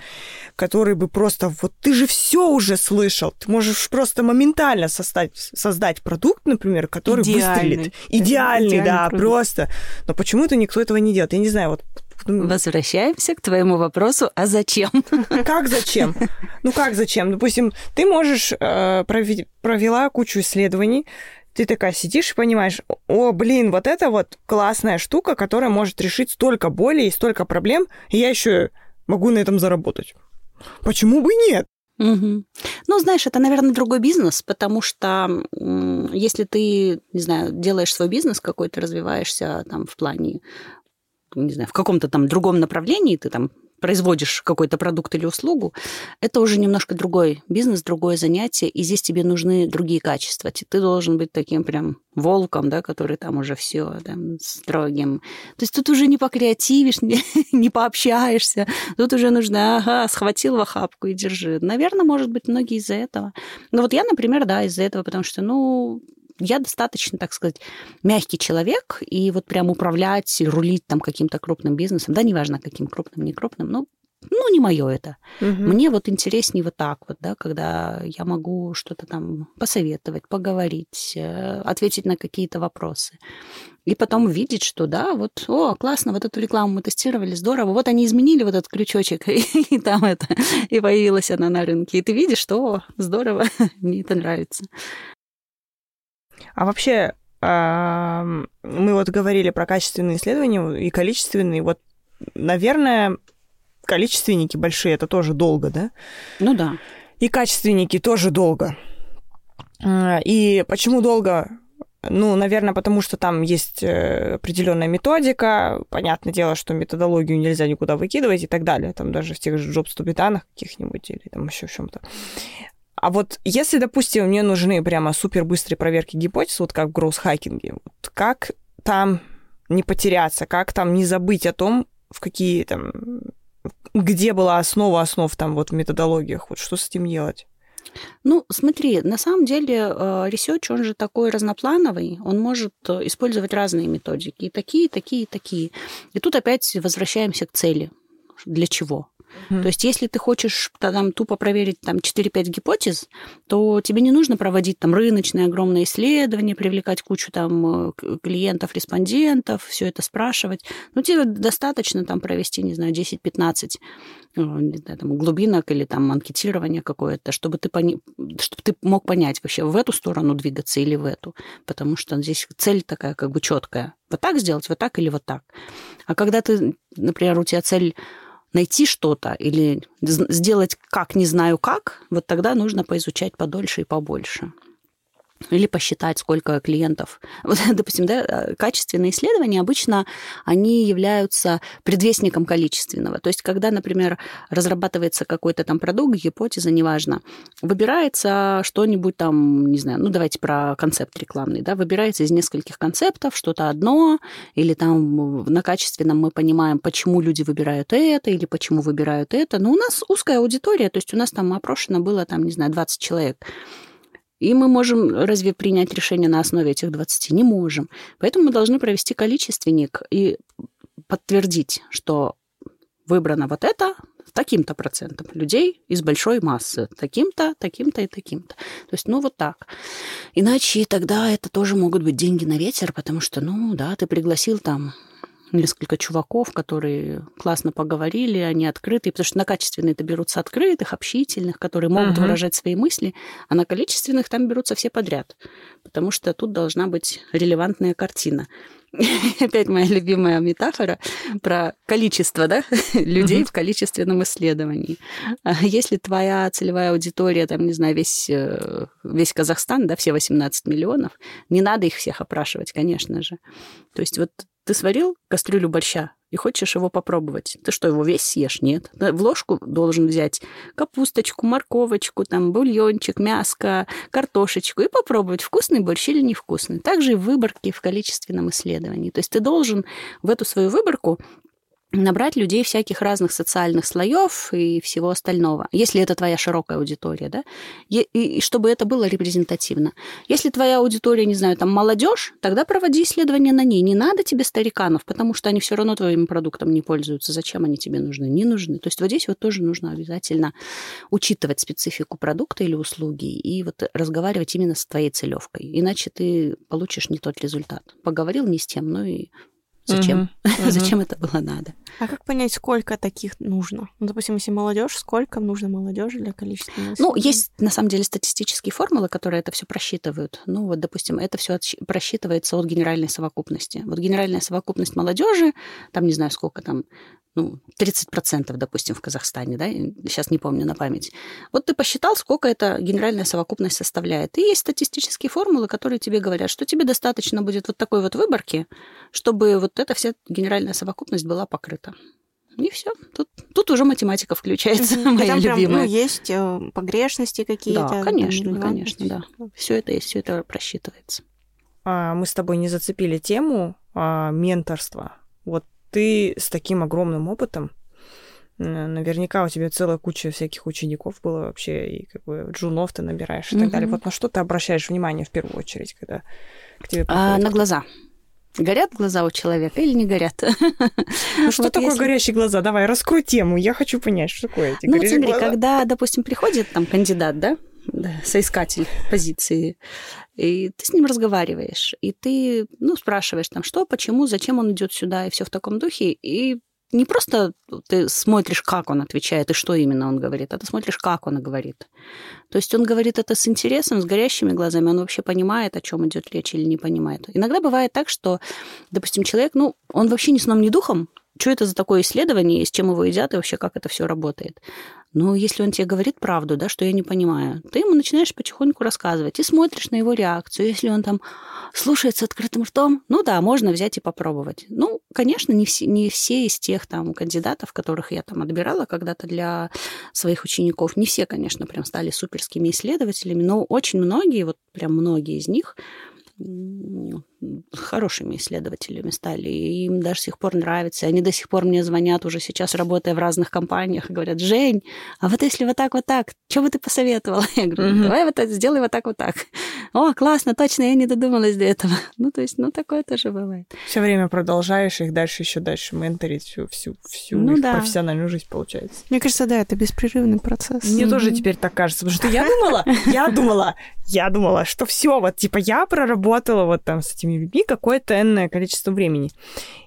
который бы просто, вот ты же все уже слышал, ты можешь просто моментально создать, создать продукт, например, который Идеальный. выстрелит. Идеальный, Идеальный да, продукт. просто. Но почему-то никто этого не делает. Я не знаю, вот Возвращаемся к твоему вопросу, а зачем? Как зачем? Ну как зачем? Допустим, ты можешь э, провела кучу исследований, ты такая сидишь и понимаешь, о, блин, вот это вот классная штука, которая может решить столько боли и столько проблем, и я еще могу на этом заработать. Почему бы нет? Мгм. Ну, знаешь, это, наверное, другой бизнес, потому что если ты, не знаю, делаешь свой бизнес какой-то, развиваешься там в плане, не знаю, в каком-то там другом направлении, ты там производишь какой-то продукт или услугу, это уже немножко другой бизнес, другое занятие, и здесь тебе нужны другие качества. Ты должен быть таким прям волком, да, который там уже все там, строгим. То есть тут уже не покреативишь, не, не пообщаешься, тут уже нужно, ага, схватил в охапку и держи. Наверное, может быть, многие из-за этого. Но вот я, например, да, из-за этого, потому что, ну, я достаточно, так сказать, мягкий человек, и вот прям управлять, рулить там каким-то крупным бизнесом, да, неважно, каким крупным, не крупным, ну, ну, не мое это. Мне вот интереснее вот так вот, да, когда я могу что-то там посоветовать, поговорить, э, ответить на какие-то вопросы. И потом видеть, что да, вот, о, классно, вот эту рекламу мы тестировали, здорово, вот они изменили вот этот крючочек, и, и там это, и появилась она на рынке. И ты видишь, что о, здорово, мне это нравится. А вообще, мы вот говорили про качественные исследования и количественные. Вот, наверное, количественники большие, это тоже долго, да? Ну да. И качественники тоже долго. И почему долго? Ну, наверное, потому что там есть э, определенная методика. Понятное дело, что методологию нельзя никуда выкидывать и так далее. Там даже в тех же Jobs Тубитанах каких-нибудь или там еще в чем-то. А вот если, допустим, мне нужны прямо супер быстрые проверки гипотез, вот как в гроус-хакинге, вот как там не потеряться, как там не забыть о том, в какие там, где была основа основ там вот в методологиях, вот что с этим делать? Ну, смотри, на самом деле э, ресерч, он же такой разноплановый, он может э, использовать разные методики, и такие, и такие, и такие. И тут опять возвращаемся к цели. Для чего? Мгм. То есть, если ты хочешь та- там тупо проверить там 4-5 гипотез, то тебе не нужно проводить там рыночные огромные исследования, привлекать кучу там э, клиентов, респондентов, все это спрашивать. Ну, тебе достаточно там провести, не знаю, 10-15 э, там, глубинок или там анкетирование какое-то, чтобы ты, пони... чтобы ты мог понять вообще, в эту сторону двигаться или в эту. Потому что здесь цель такая как бы четкая. Вот так сделать, вот так или вот так. А когда ты, например, у тебя цель найти что-то или сделать как не знаю как, вот тогда нужно поизучать подольше и побольше. Или посчитать, сколько клиентов. Вот, допустим, да, качественные исследования обычно они являются предвестником количественного. То есть, когда, например, разрабатывается какой-то там продукт, гипотеза, неважно, выбирается что-нибудь там, не знаю, ну давайте про концепт рекламный, да, выбирается из нескольких концептов что-то одно, или там на качественном мы понимаем, почему люди выбирают это, или почему выбирают это. Но у нас узкая аудитория, то есть у нас там опрошено было, там, не знаю, 20 человек. И мы можем разве принять решение на основе этих 20? Не можем. Поэтому мы должны провести количественник и подтвердить, что выбрано вот это таким-то процентом людей из большой массы, таким-то, таким-то и таким-то. То есть, ну, вот так. Иначе тогда это тоже могут быть деньги на ветер, потому что, ну, да, ты пригласил там несколько чуваков, которые классно поговорили, они открытые, потому что на качественные это берутся открытых, общительных, которые могут uh-huh. выражать свои мысли, а на количественных там берутся все подряд, потому что тут должна быть релевантная картина. Опять моя любимая метафора про количество да, людей uh-huh. в количественном исследовании. А если твоя целевая аудитория, там, не знаю, весь, э, весь Казахстан, да, все 18 миллионов, не надо их всех опрашивать, конечно же. То есть вот ты сварил кастрюлю борща и хочешь его попробовать. Ты что, его весь съешь? Нет. В ложку должен взять капусточку, морковочку, там, бульончик, мяско, картошечку и попробовать, вкусный борщ или невкусный. Также и в выборке в количественном исследовании. То есть ты должен в эту свою выборку набрать людей всяких разных социальных слоев и всего остального, если это твоя широкая аудитория, да, и, и чтобы это было репрезентативно. Если твоя аудитория, не знаю, там молодежь, тогда проводи исследования на ней. Не надо тебе стариканов, потому что они все равно твоим продуктом не пользуются. Зачем они тебе нужны? Не нужны. То есть вот здесь вот тоже нужно обязательно учитывать специфику продукта или услуги и вот разговаривать именно с твоей целевкой. Иначе ты получишь не тот результат. Поговорил не с тем, ну и Зачем? Uh-huh. Зачем это было надо? А как понять, сколько таких нужно? Ну, допустим, если молодежь, сколько нужно молодежи для количества? Ну, есть на самом деле статистические формулы, которые это все просчитывают. Ну, вот, допустим, это все просчитывается от генеральной совокупности. Вот генеральная совокупность молодежи, там не знаю сколько там, ну, 30%, допустим, в Казахстане, да, сейчас не помню на память. Вот ты посчитал, сколько эта генеральная совокупность составляет. И есть статистические формулы, которые тебе говорят, что тебе достаточно будет вот такой вот выборки, чтобы вот эта вся генеральная совокупность была покрыта. И все. Тут, тут уже математика включается, mm-hmm. моя там любимая. Прям, ну, есть э, погрешности какие-то. Да, конечно, там, конечно, да. Все это есть, все это просчитывается. А, мы с тобой не зацепили тему а, менторства. Вот ты с таким огромным опытом, наверняка у тебя целая куча всяких учеников было вообще, и как бы джунов ты набираешь и mm-hmm. так далее. Вот на что ты обращаешь внимание в первую очередь, когда к тебе приходят? А, на глаза. Горят глаза у человека или не горят? Ну что вот такое если... горящие глаза? Давай, раскрой тему, я хочу понять, что такое эти Ну вот смотри, глаза. когда, допустим, приходит там кандидат, да, да, соискатель позиции, и ты с ним разговариваешь, и ты, ну, спрашиваешь там, что, почему, зачем он идет сюда, и все в таком духе, и не просто ты смотришь, как он отвечает и что именно он говорит, а ты смотришь, как он говорит. То есть он говорит это с интересом, с горящими глазами, он вообще понимает, о чем идет речь или не понимает. Иногда бывает так, что, допустим, человек, ну, он вообще ни сном, ни духом, что это за такое исследование, с чем его едят, и вообще как это все работает. Но если он тебе говорит правду, да, что я не понимаю, ты ему начинаешь потихоньку рассказывать и смотришь на его реакцию. Если он там слушается открытым ртом, ну да, можно взять и попробовать. Ну, конечно, не все, не все из тех там кандидатов, которых я там отбирала когда-то для своих учеников, не все, конечно, прям стали суперскими исследователями, но очень многие, вот прям многие из них хорошими исследователями стали, и им даже сих пор нравится. Они до сих пор мне звонят уже сейчас, работая в разных компаниях, и говорят, Жень, а вот если вот так, вот так, что бы ты посоветовала? Я говорю, давай вот это, сделай вот так, вот так. О, классно, точно, я не додумалась до этого. Ну, то есть, ну, такое тоже бывает. Все время продолжаешь их дальше, еще дальше менторить всю, всю, всю ну, их да. профессиональную жизнь, получается. Мне кажется, да, это беспрерывный процесс. Мне mm-hmm. тоже теперь так кажется, потому что я думала, я думала, я думала, что все, вот, типа, я проработала вот там с этими людьми какое-то энное количество времени.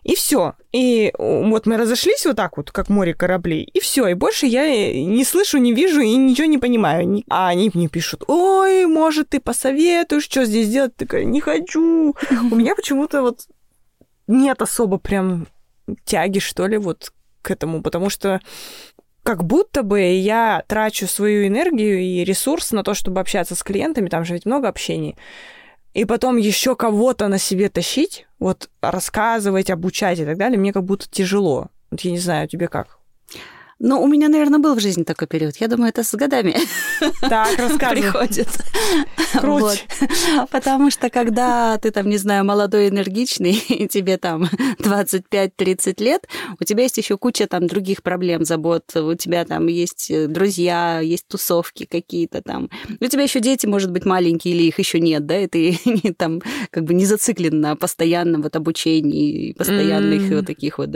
И все. И вот мы разошлись вот так вот, как море кораблей, и все. И больше я не слышу, не вижу и ничего не понимаю. А они мне пишут, ой, может, ты посоветуешь, что здесь делать? Такая, не хочу. У меня почему-то вот нет особо прям тяги, что ли, вот к этому, потому что как будто бы я трачу свою энергию и ресурс на то, чтобы общаться с клиентами, там же ведь много общений, и потом еще кого-то на себе тащить, вот рассказывать, обучать и так далее, мне как будто тяжело. Вот я не знаю, тебе как? Ну, у меня, наверное, был в жизни такой период. Я думаю, это с годами так, приходит. Вот. Потому что когда ты там, не знаю, молодой, энергичный, и тебе там 25-30 лет, у тебя есть еще куча там других проблем, забот. У тебя там есть э, друзья, есть тусовки какие-то там. У тебя еще дети, может быть, маленькие, или их еще нет, да, и ты там как бы не зациклен на постоянном вот обучении, постоянных вот таких вот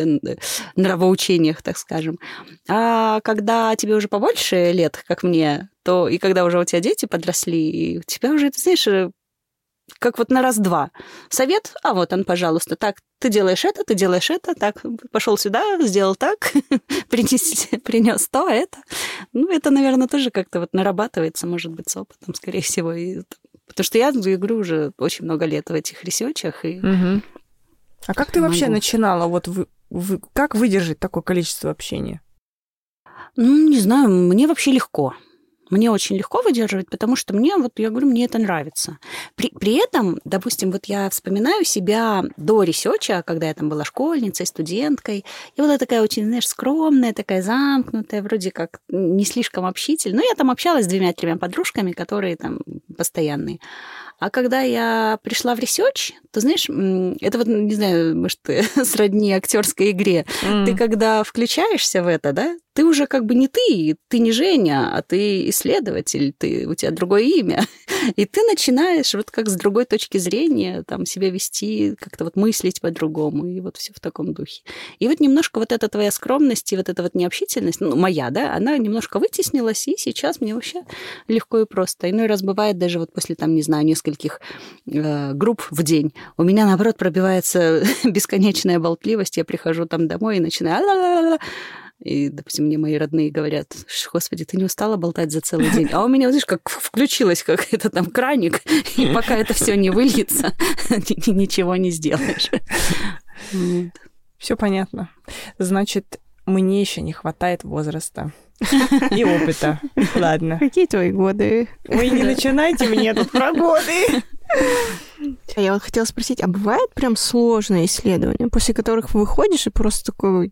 нравоучениях, так скажем. А когда тебе уже побольше лет, как мне, то и когда уже у тебя дети подросли, и у тебя уже, ты знаешь, э, как вот на раз-два. Совет, а вот он, пожалуйста, так, ты делаешь это, ты делаешь это, так, пошел сюда, сделал так, принес, принес то, это. Ну, это, наверное, тоже как-то вот нарабатывается, может быть, с опытом, скорее всего. И, потому что я, говорю, уже очень много лет в этих ресечах. И угу. А как ты могу. вообще начинала? Вот вы, вы, как выдержать такое количество общения? Ну, не знаю, мне вообще легко. Мне очень легко выдерживать, потому что мне, вот я говорю, мне это нравится. При, при этом, допустим, вот я вспоминаю себя до ресеча, когда я там была школьницей, студенткой, и была такая очень, знаешь, скромная, такая замкнутая, вроде как не слишком общительная. Но я там общалась с двумя-тремя подружками, которые там постоянные. А когда я пришла в ресерч, то, знаешь, это вот, не знаю, может, сродни актерской игре. Mm. Ты когда включаешься в это, да, ты уже как бы не ты, ты не Женя, а ты исследователь, ты, у тебя другое имя. И ты начинаешь вот как с другой точки зрения там себя вести, как-то вот мыслить по-другому, и вот все в таком духе. И вот немножко вот эта твоя скромность и вот эта вот необщительность, ну, моя, да, она немножко вытеснилась, и сейчас мне вообще легко и просто. Иной раз бывает даже вот после там, не знаю, нескольких э, групп в день, у меня, наоборот, пробивается бесконечная болтливость, я прихожу там домой и начинаю и, допустим, мне мои родные говорят, господи, ты не устала болтать за целый день? А у меня, знаешь, как включилось как это там краник, и пока это все не выльется, ничего не сделаешь. Все понятно. Значит, мне еще не хватает возраста и опыта. Ладно. Какие твои годы? Вы не начинайте мне тут про годы. Я вот хотела спросить, а бывает прям сложные исследования, после которых выходишь и просто такой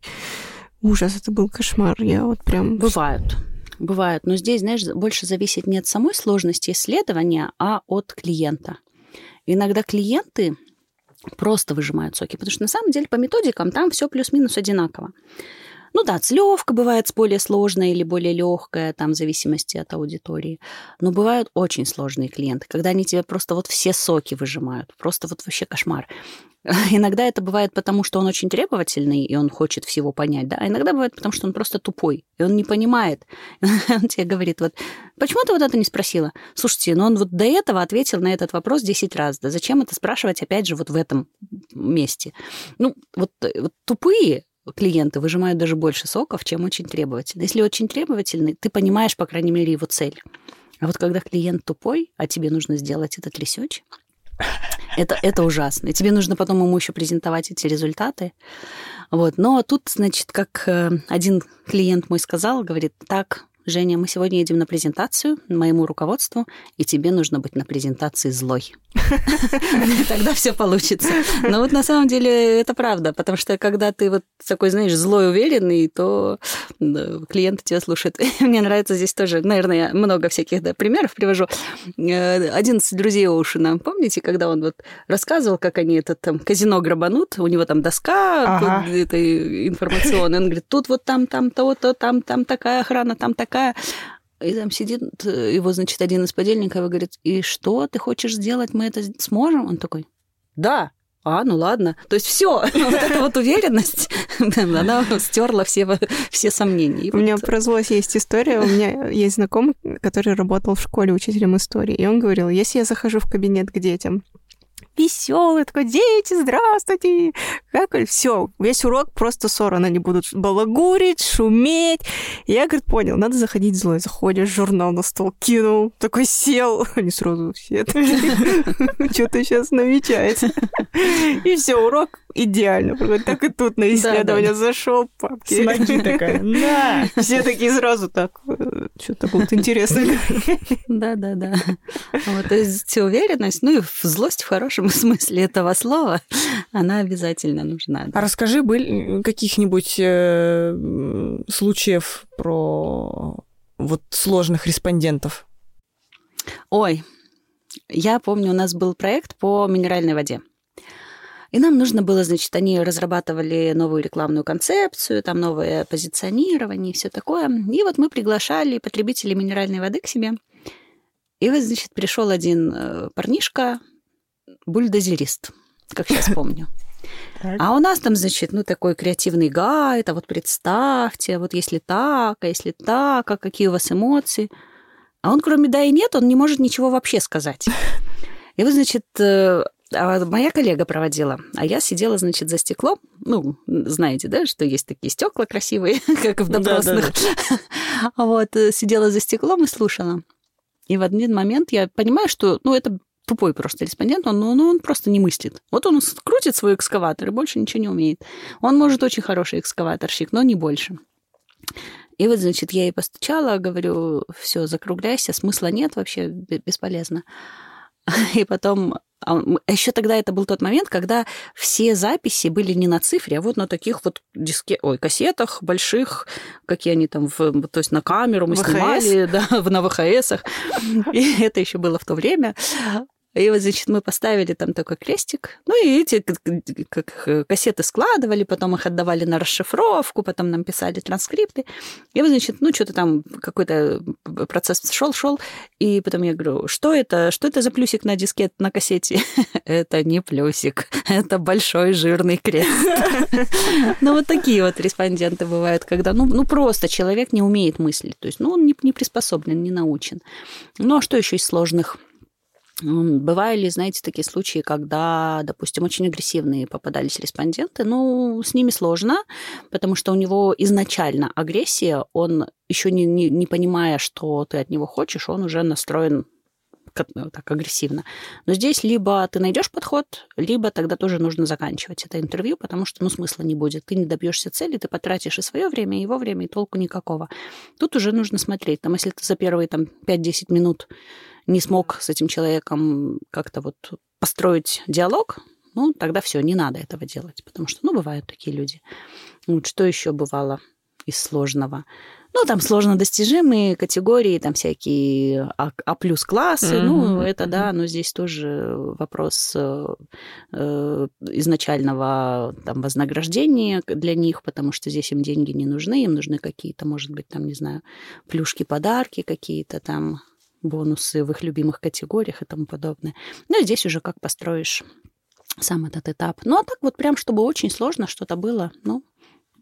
Ужас, это был кошмар. Я вот прям... Бывают. Бывают. Но здесь, знаешь, больше зависит не от самой сложности исследования, а от клиента. Иногда клиенты просто выжимают соки, потому что на самом деле по методикам там все плюс-минус одинаково. Ну да, целевка бывает более сложная или более легкая, там, в зависимости от аудитории. Но бывают очень сложные клиенты, когда они тебе просто вот все соки выжимают. Просто вот вообще кошмар. Иногда это бывает потому, что он очень требовательный, и он хочет всего понять, да, а иногда бывает потому, что он просто тупой, и он не понимает. Он тебе говорит, вот, почему ты вот это не спросила? Слушайте, ну он вот до этого ответил на этот вопрос 10 раз, да зачем это спрашивать опять же вот в этом месте? Ну, вот, вот тупые клиенты выжимают даже больше соков, чем очень требовательные. Если очень требовательный, ты понимаешь, по крайней мере, его цель. А вот когда клиент тупой, а тебе нужно сделать этот research, это, это ужасно. И тебе нужно потом ему еще презентовать эти результаты. Вот. Но тут, значит, как э, один клиент мой сказал, говорит, так, Женя, мы сегодня едем на презентацию моему руководству, и тебе нужно быть на презентации злой. Тогда все получится. Но вот на самом деле это правда, потому что когда ты вот такой, знаешь, злой уверенный, то клиенты тебя слушают. Мне нравится здесь тоже, наверное, я много всяких да, примеров привожу. Э, один из друзей Оушена, помните, когда он вот рассказывал, как они этот там казино грабанут, у него там доска ага. этой информационная, он говорит, тут вот там, там, то, то, там, там такая охрана, там такая. И там сидит э, его, значит, один из подельников и говорит, и что ты хочешь сделать, мы это сможем? Он такой, да, а, ну ладно. То есть все, вот эта вот уверенность, она стерла все, все сомнения. У меня про злость есть история. У меня есть знакомый, который работал в школе учителем истории, и он говорил, если я захожу в кабинет к детям, веселый, такой, дети, здравствуйте, Как все, весь урок просто ссора. Они будут балагурить, шуметь. Я, говорит, понял, надо заходить злой. Заходишь, журнал на стол кинул, такой сел. Они сразу все что-то сейчас намечается. И все, урок идеально. Так и тут на исследование зашел, папки. С такая. Да. Все такие сразу так, э, что-то будет интересно. Да-да-да. Вот, то есть уверенность, ну и злость в хорошем смысле этого слова, она обязательно нужна. А расскажи, были каких-нибудь э, случаев про вот сложных респондентов? Ой, я помню, у нас был проект по минеральной воде. И нам нужно было, значит, они разрабатывали новую рекламную концепцию, там новое позиционирование и все такое. И вот мы приглашали потребителей минеральной воды к себе. И вот, значит, пришел один э, парнишка, бульдозерист, как сейчас помню. А у нас там, значит, ну, такой креативный гайд, а вот представьте, а вот если так, а если так, а какие у вас эмоции. А он, кроме да и нет, он не может ничего вообще сказать. И вот, значит, э, а моя коллега проводила, а я сидела, значит, за стеклом. Ну, знаете, да, что есть такие стекла красивые, как в допросных. Вот, э, сидела за стеклом и слушала. И в один момент я понимаю, что, ну, это тупой просто респондент, он, ну, он просто не мыслит. Вот он крутит свой экскаватор и больше ничего не умеет. Он может очень хороший экскаваторщик, но не больше. И вот, значит, я ей постучала, говорю, все, закругляйся, смысла нет вообще, бесполезно. И потом а, а еще тогда это был тот момент, когда все записи были не на цифре, а вот на таких вот диске, ой, кассетах больших, какие они там, в, то есть на камеру мы ВХС? снимали, да, на ВХСах. И это еще было в то время. И вот, значит, мы поставили там такой крестик. Ну, и эти как, э, кассеты складывали, потом их отдавали на расшифровку, потом нам писали транскрипты. И вот, значит, ну, что-то там какой-то процесс шел, шел. И потом я говорю, что это? Что это за плюсик на дискет, на кассете? Это не плюсик, это большой жирный крест. Ну, вот такие вот респонденты бывают, когда, ну, ну просто человек не умеет мыслить. То есть, ну, он не приспособлен, не научен. Ну, а что еще из сложных? Бывали, знаете, такие случаи, когда, допустим, очень агрессивные попадались респонденты. Ну, с ними сложно, потому что у него изначально агрессия, он еще не, не, не понимая, что ты от него хочешь, он уже настроен ну, так агрессивно. Но здесь либо ты найдешь подход, либо тогда тоже нужно заканчивать это интервью, потому что ну, смысла не будет. Ты не добьешься цели, ты потратишь и свое время, и его время, и толку никакого. Тут уже нужно смотреть. Там, если ты за первые там, 5-10 минут не смог с этим человеком как-то вот построить диалог, ну, тогда все, не надо этого делать, потому что, ну, бывают такие люди. Вот что еще бывало из сложного? Ну, там сложно достижимые категории, там всякие А, а плюс классы, mm-hmm. ну, это да, но здесь тоже вопрос э, э, изначального там вознаграждения для них, потому что здесь им деньги не нужны, им нужны какие-то, может быть, там, не знаю, плюшки, подарки какие-то там, бонусы в их любимых категориях и тому подобное. Ну и здесь уже как построишь сам этот этап. Ну а так вот прям, чтобы очень сложно что-то было, ну,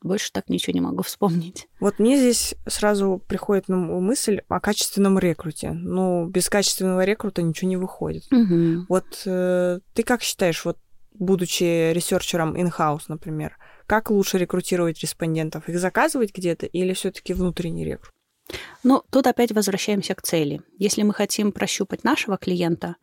больше так ничего не могу вспомнить. Вот мне здесь сразу приходит мысль о качественном рекруте. Ну, без качественного рекрута ничего не выходит. Угу. Вот э, ты как считаешь, вот будучи researcher ом in-house, например, как лучше рекрутировать респондентов? Их заказывать где-то или все-таки внутренний рекрут? Ну, тут опять возвращаемся к цели. Если мы хотим прощупать нашего клиента,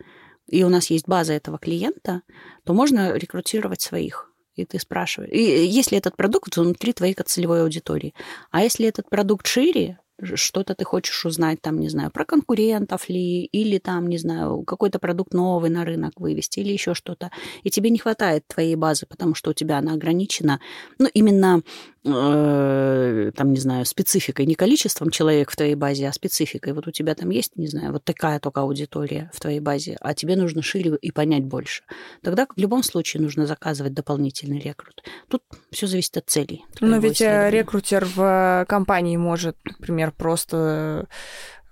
и у нас есть база этого клиента, то можно рекрутировать своих. И ты спрашиваешь. И если этот продукт внутри твоей целевой аудитории. А если этот продукт шире, что-то ты хочешь узнать, там, не знаю, про конкурентов ли, или там, не знаю, какой-то продукт новый на рынок вывести, или еще что-то, и тебе не хватает твоей базы, потому что у тебя она ограничена, ну, именно там, не знаю, спецификой, не количеством человек в твоей базе, а спецификой. Вот у тебя там есть, не знаю, вот такая только аудитория в твоей базе, а тебе нужно шире и понять больше. Тогда в любом случае нужно заказывать дополнительный рекрут. Тут все зависит от целей. Но ведь э, рекрутер в компании может, например, просто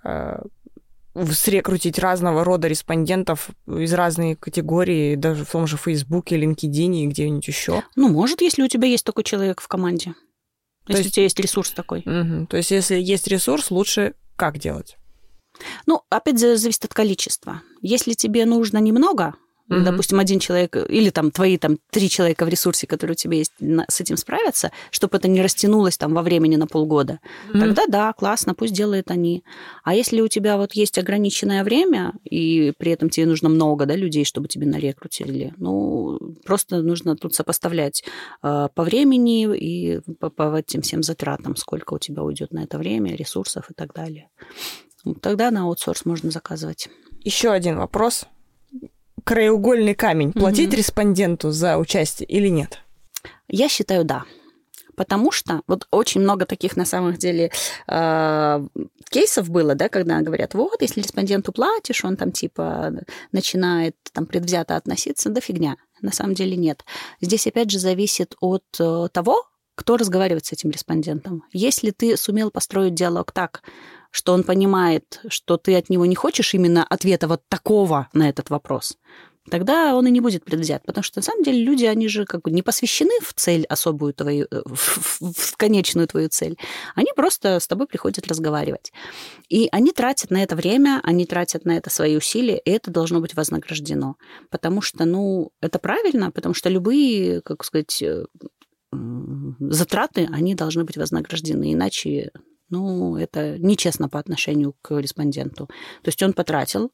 э, срекрутить разного рода респондентов из разной категории, даже в том же Фейсбуке, LinkedIn и где-нибудь еще. Ну, может, если у тебя есть такой человек в команде. То если есть... у тебя есть ресурс такой. Угу. То есть, если есть ресурс, лучше как делать? Ну, опять же, зависит от количества. Если тебе нужно немного, Угу. Допустим, один человек или там твои там три человека в ресурсе, которые у тебя есть, с этим справятся, чтобы это не растянулось там во времени на полгода. Угу. Тогда да, классно, пусть делают они. А если у тебя вот есть ограниченное время, и при этом тебе нужно много да, людей, чтобы тебе нарекрутили, ну, просто нужно тут сопоставлять э, по времени и по, по этим всем затратам, сколько у тебя уйдет на это время, ресурсов и так далее. Тогда на аутсорс можно заказывать. Еще один вопрос краеугольный камень. Платить угу. респонденту за участие или нет? Я считаю, да. Потому что вот очень много таких на самом деле э, кейсов было, да, когда говорят, вот, если респонденту платишь, он там типа начинает там предвзято относиться, да фигня. На самом деле нет. Здесь опять же зависит от э, того, кто разговаривает с этим респондентом. Если ты сумел построить диалог так, что он понимает, что ты от него не хочешь именно ответа вот такого на этот вопрос, тогда он и не будет предвзят. Потому что, на самом деле, люди, они же как бы не посвящены в цель особую твою, э, в, в конечную твою цель. Они просто с тобой приходят разговаривать. И они тратят на это время, они тратят на это свои усилия, и это должно быть вознаграждено. Потому что, ну, это правильно, потому что любые, как сказать, э, затраты, они должны быть вознаграждены, иначе ну, это нечестно по отношению к респонденту. То есть он потратил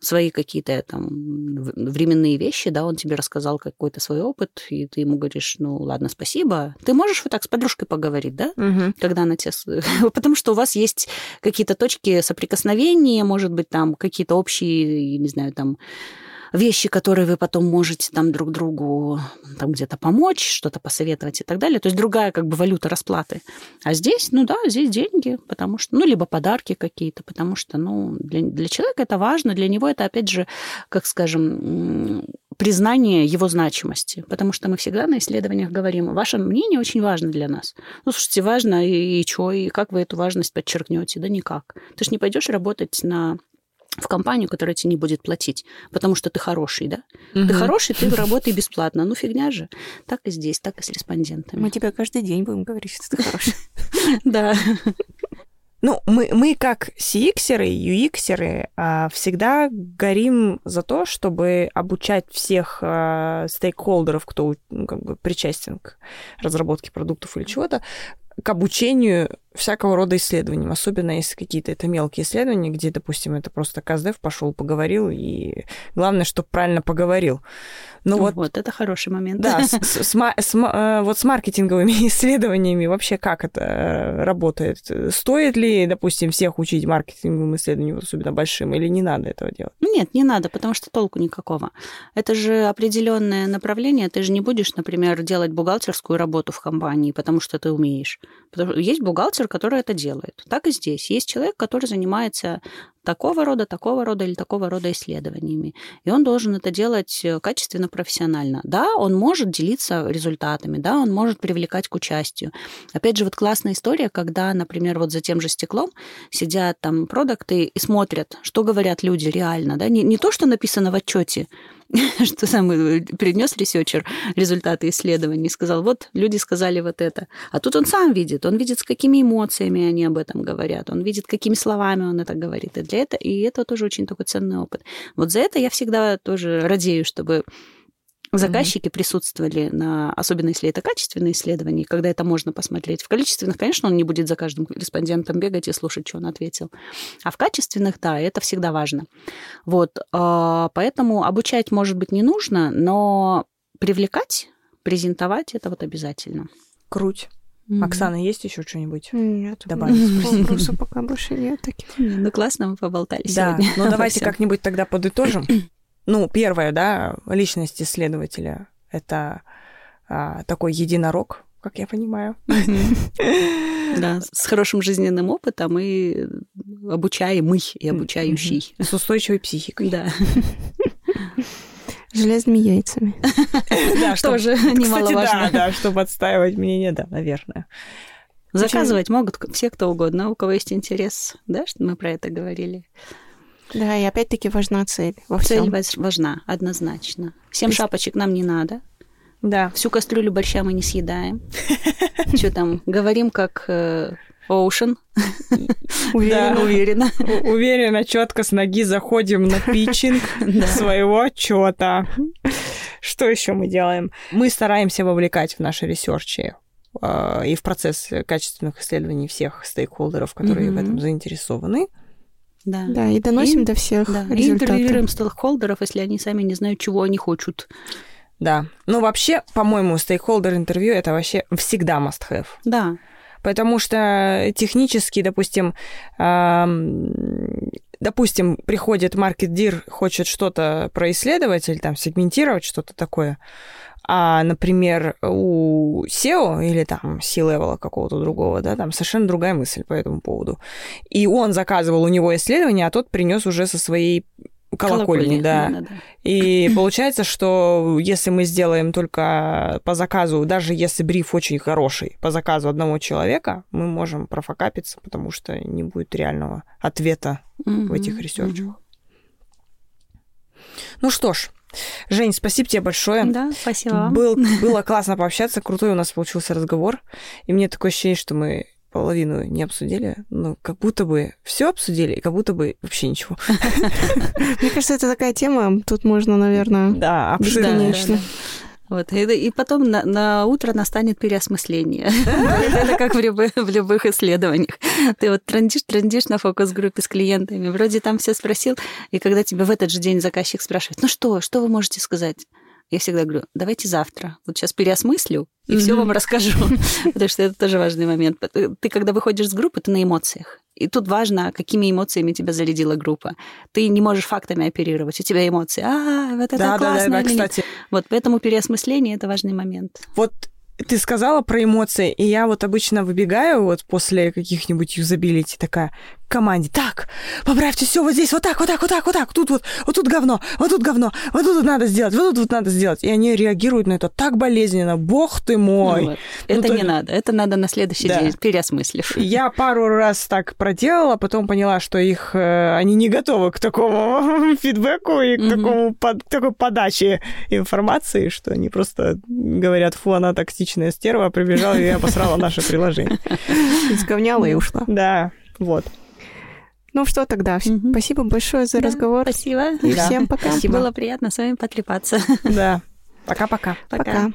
свои какие-то там временные вещи, да, он тебе рассказал какой-то свой опыт, и ты ему говоришь, ну, ладно, спасибо. Ты можешь вот так с подружкой поговорить, да, угу. когда она тебе... Потому что у вас есть какие-то точки соприкосновения, может быть, там какие-то общие, не знаю, там вещи, которые вы потом можете там друг другу там где-то помочь, что-то посоветовать и так далее. То есть другая как бы валюта расплаты. А здесь, ну да, здесь деньги, потому что, ну, либо подарки какие-то, потому что, ну, для, для человека это важно, для него это, опять же, как скажем, признание его значимости, потому что мы всегда на исследованиях говорим, ваше мнение очень важно для нас. Ну, слушайте, важно и, и что, и как вы эту важность подчеркнете? Да никак. Ты же не пойдешь работать на в компанию, которая тебе не будет платить, потому что ты хороший, да? Угу. Ты хороший, ты работай бесплатно. Ну, фигня же. Так и здесь, так и с респондентами. Мы тебе каждый день будем говорить, что ты хороший. Да. Ну, мы, мы как CX-еры, UX-еры а, всегда горим за то, чтобы обучать всех а, стейкхолдеров, кто ну, как бы причастен к разработке продуктов или чего-то, к обучению всякого рода исследованиям, особенно если какие-то это мелкие исследования, где, допустим, это просто КСДФ пошел, поговорил, и главное, чтобы правильно поговорил. Ну, вот, вот это хороший момент. Да, с, с, с, э, вот с маркетинговыми исследованиями вообще как это э, работает? Стоит ли, допустим, всех учить маркетинговым исследованиям, особенно большим, или не надо этого делать? Нет, не надо, потому что толку никакого. Это же определенное направление. Ты же не будешь, например, делать бухгалтерскую работу в компании, потому что ты умеешь. Потому что есть бухгалтер, который это делает. Так и здесь. Есть человек, который занимается такого рода, такого рода или такого рода исследованиями. И он должен это делать э, качественно, профессионально. Да, он может делиться результатами, да, он может привлекать к участию. Опять же, вот классная история, когда, например, вот за тем же стеклом сидят там продукты и смотрят, что говорят люди реально, да, не, не то, что написано в отчете, что сам принес researcher результаты исследований и сказал, вот люди сказали вот это. А тут он сам видит, он видит, с какими эмоциями они об этом говорят, он видит, какими словами он это говорит. И для этого, и это тоже очень такой ценный опыт. Вот за это я всегда тоже радею, чтобы заказчики mm-hmm. присутствовали на, особенно если это качественные исследования, когда это можно посмотреть. В количественных, конечно, он не будет за каждым респондентом бегать и слушать, что он ответил. А в качественных, да, это всегда важно. Вот, а, поэтому обучать, может быть, не нужно, но привлекать, презентовать это вот обязательно. Круть. Mm-hmm. Оксана, есть еще что-нибудь? Нет, добавить? Вопросов пока больше нет таких. Ну, классно мы поболтали да. сегодня. Ну, давайте как-нибудь тогда подытожим. Ну, первое, да, личность исследователя — это а, такой единорог, как я понимаю. Да, с хорошим жизненным опытом и обучаемый и обучающий. С устойчивой психикой. Да. Железными яйцами. Да, тоже немаловажно. Да, да, чтобы отстаивать мнение, да, наверное. Заказывать могут все, кто угодно, у кого есть интерес, да, что мы про это говорили. Да, и опять-таки важна цель во всем. Цель важна, однозначно. Всем шапочек нам не надо. Да. Всю кастрюлю борща мы не съедаем. Что там, говорим как э, Ocean. Уверена. Да, уверена. У- Уверенно, четко с ноги заходим на pitching своего отчета. Что еще мы делаем? Мы стараемся вовлекать в наши research и э, и в процесс качественных исследований всех stakeholder ов, которые в этом заинтересованы. Да. Да, и доносим И- до всех Да, и результаты. интервьюируем стейкхолдеров, если они сами не знают, чего они хотят. Да. Ну, вообще, по-моему, стейкхолдер интервью это вообще всегда must-have. Да. Потому что технически, допустим, допустим, приходит маркет-дир, хочет что-то происследовать или там сегментировать что-то такое, а, например, у SEO или там C-левела какого-то другого, да, там совершенно другая мысль по этому поводу. И он заказывал у него исследование, а тот принес уже со своей колокольни, да. да, да. И получается, что если мы сделаем только по заказу, даже если бриф очень хороший, по заказу одного человека, мы можем профокапиться, потому что не будет реального ответа в этих ресерчах. Ну что ж, Жень, спасибо тебе большое. Да, спасибо вам. Был, было классно пообщаться, крутой у нас получился разговор. И мне такое ощущение, что мы половину не обсудили, но как будто бы все обсудили, и как будто бы вообще ничего. Мне кажется, это такая тема, тут можно, наверное... Да, обширно. Да, да, Конечно. да. Вот. И, и потом на, на утро настанет переосмысление. Это как в любых, в любых исследованиях. Ты вот трендишь, трендишь на фокус-группе с клиентами, вроде там все спросил, и когда тебя в этот же день заказчик спрашивает, ну что, что вы можете сказать? Я всегда говорю, давайте завтра. Вот сейчас переосмыслю и все Мгм. вам расскажу. Потому что это тоже важный момент. Ты, когда выходишь с группы, ты на эмоциях. И тут важно, какими эмоциями тебя зарядила группа. Ты не можешь фактами оперировать. У тебя эмоции. А, вот это Да, да, да, классно да, или нет?» кстати. Вот поэтому переосмысление это важный момент. Вот ты сказала про эмоции, и я вот обычно выбегаю вот после каких-нибудь юзабилити такая команде. Так, поправьте все вот здесь, вот так, вот так, вот так, вот так. Тут вот, вот тут говно, вот тут говно, вот тут вот надо сделать, вот тут вот надо сделать. И они реагируют на это так болезненно. Бог ты мой. Ну вот. Это то- не надо. Это надо на следующий Да. день, переосмыслив. Я пару раз так проделала, потом поняла, что их э, они не готовы к такому фидбэку и к такому под- такой подаче информации, что они просто говорят, фу, она токсичная стерва, прибежала и обосрала наше приложение. Сговняла и ушла. Да, вот. Ну что тогда? Мгм. Спасибо большое за Да, разговор. Спасибо. И Да. всем пока. Было приятно с вами потрепаться. Да. Пока-пока. Пока. Пока.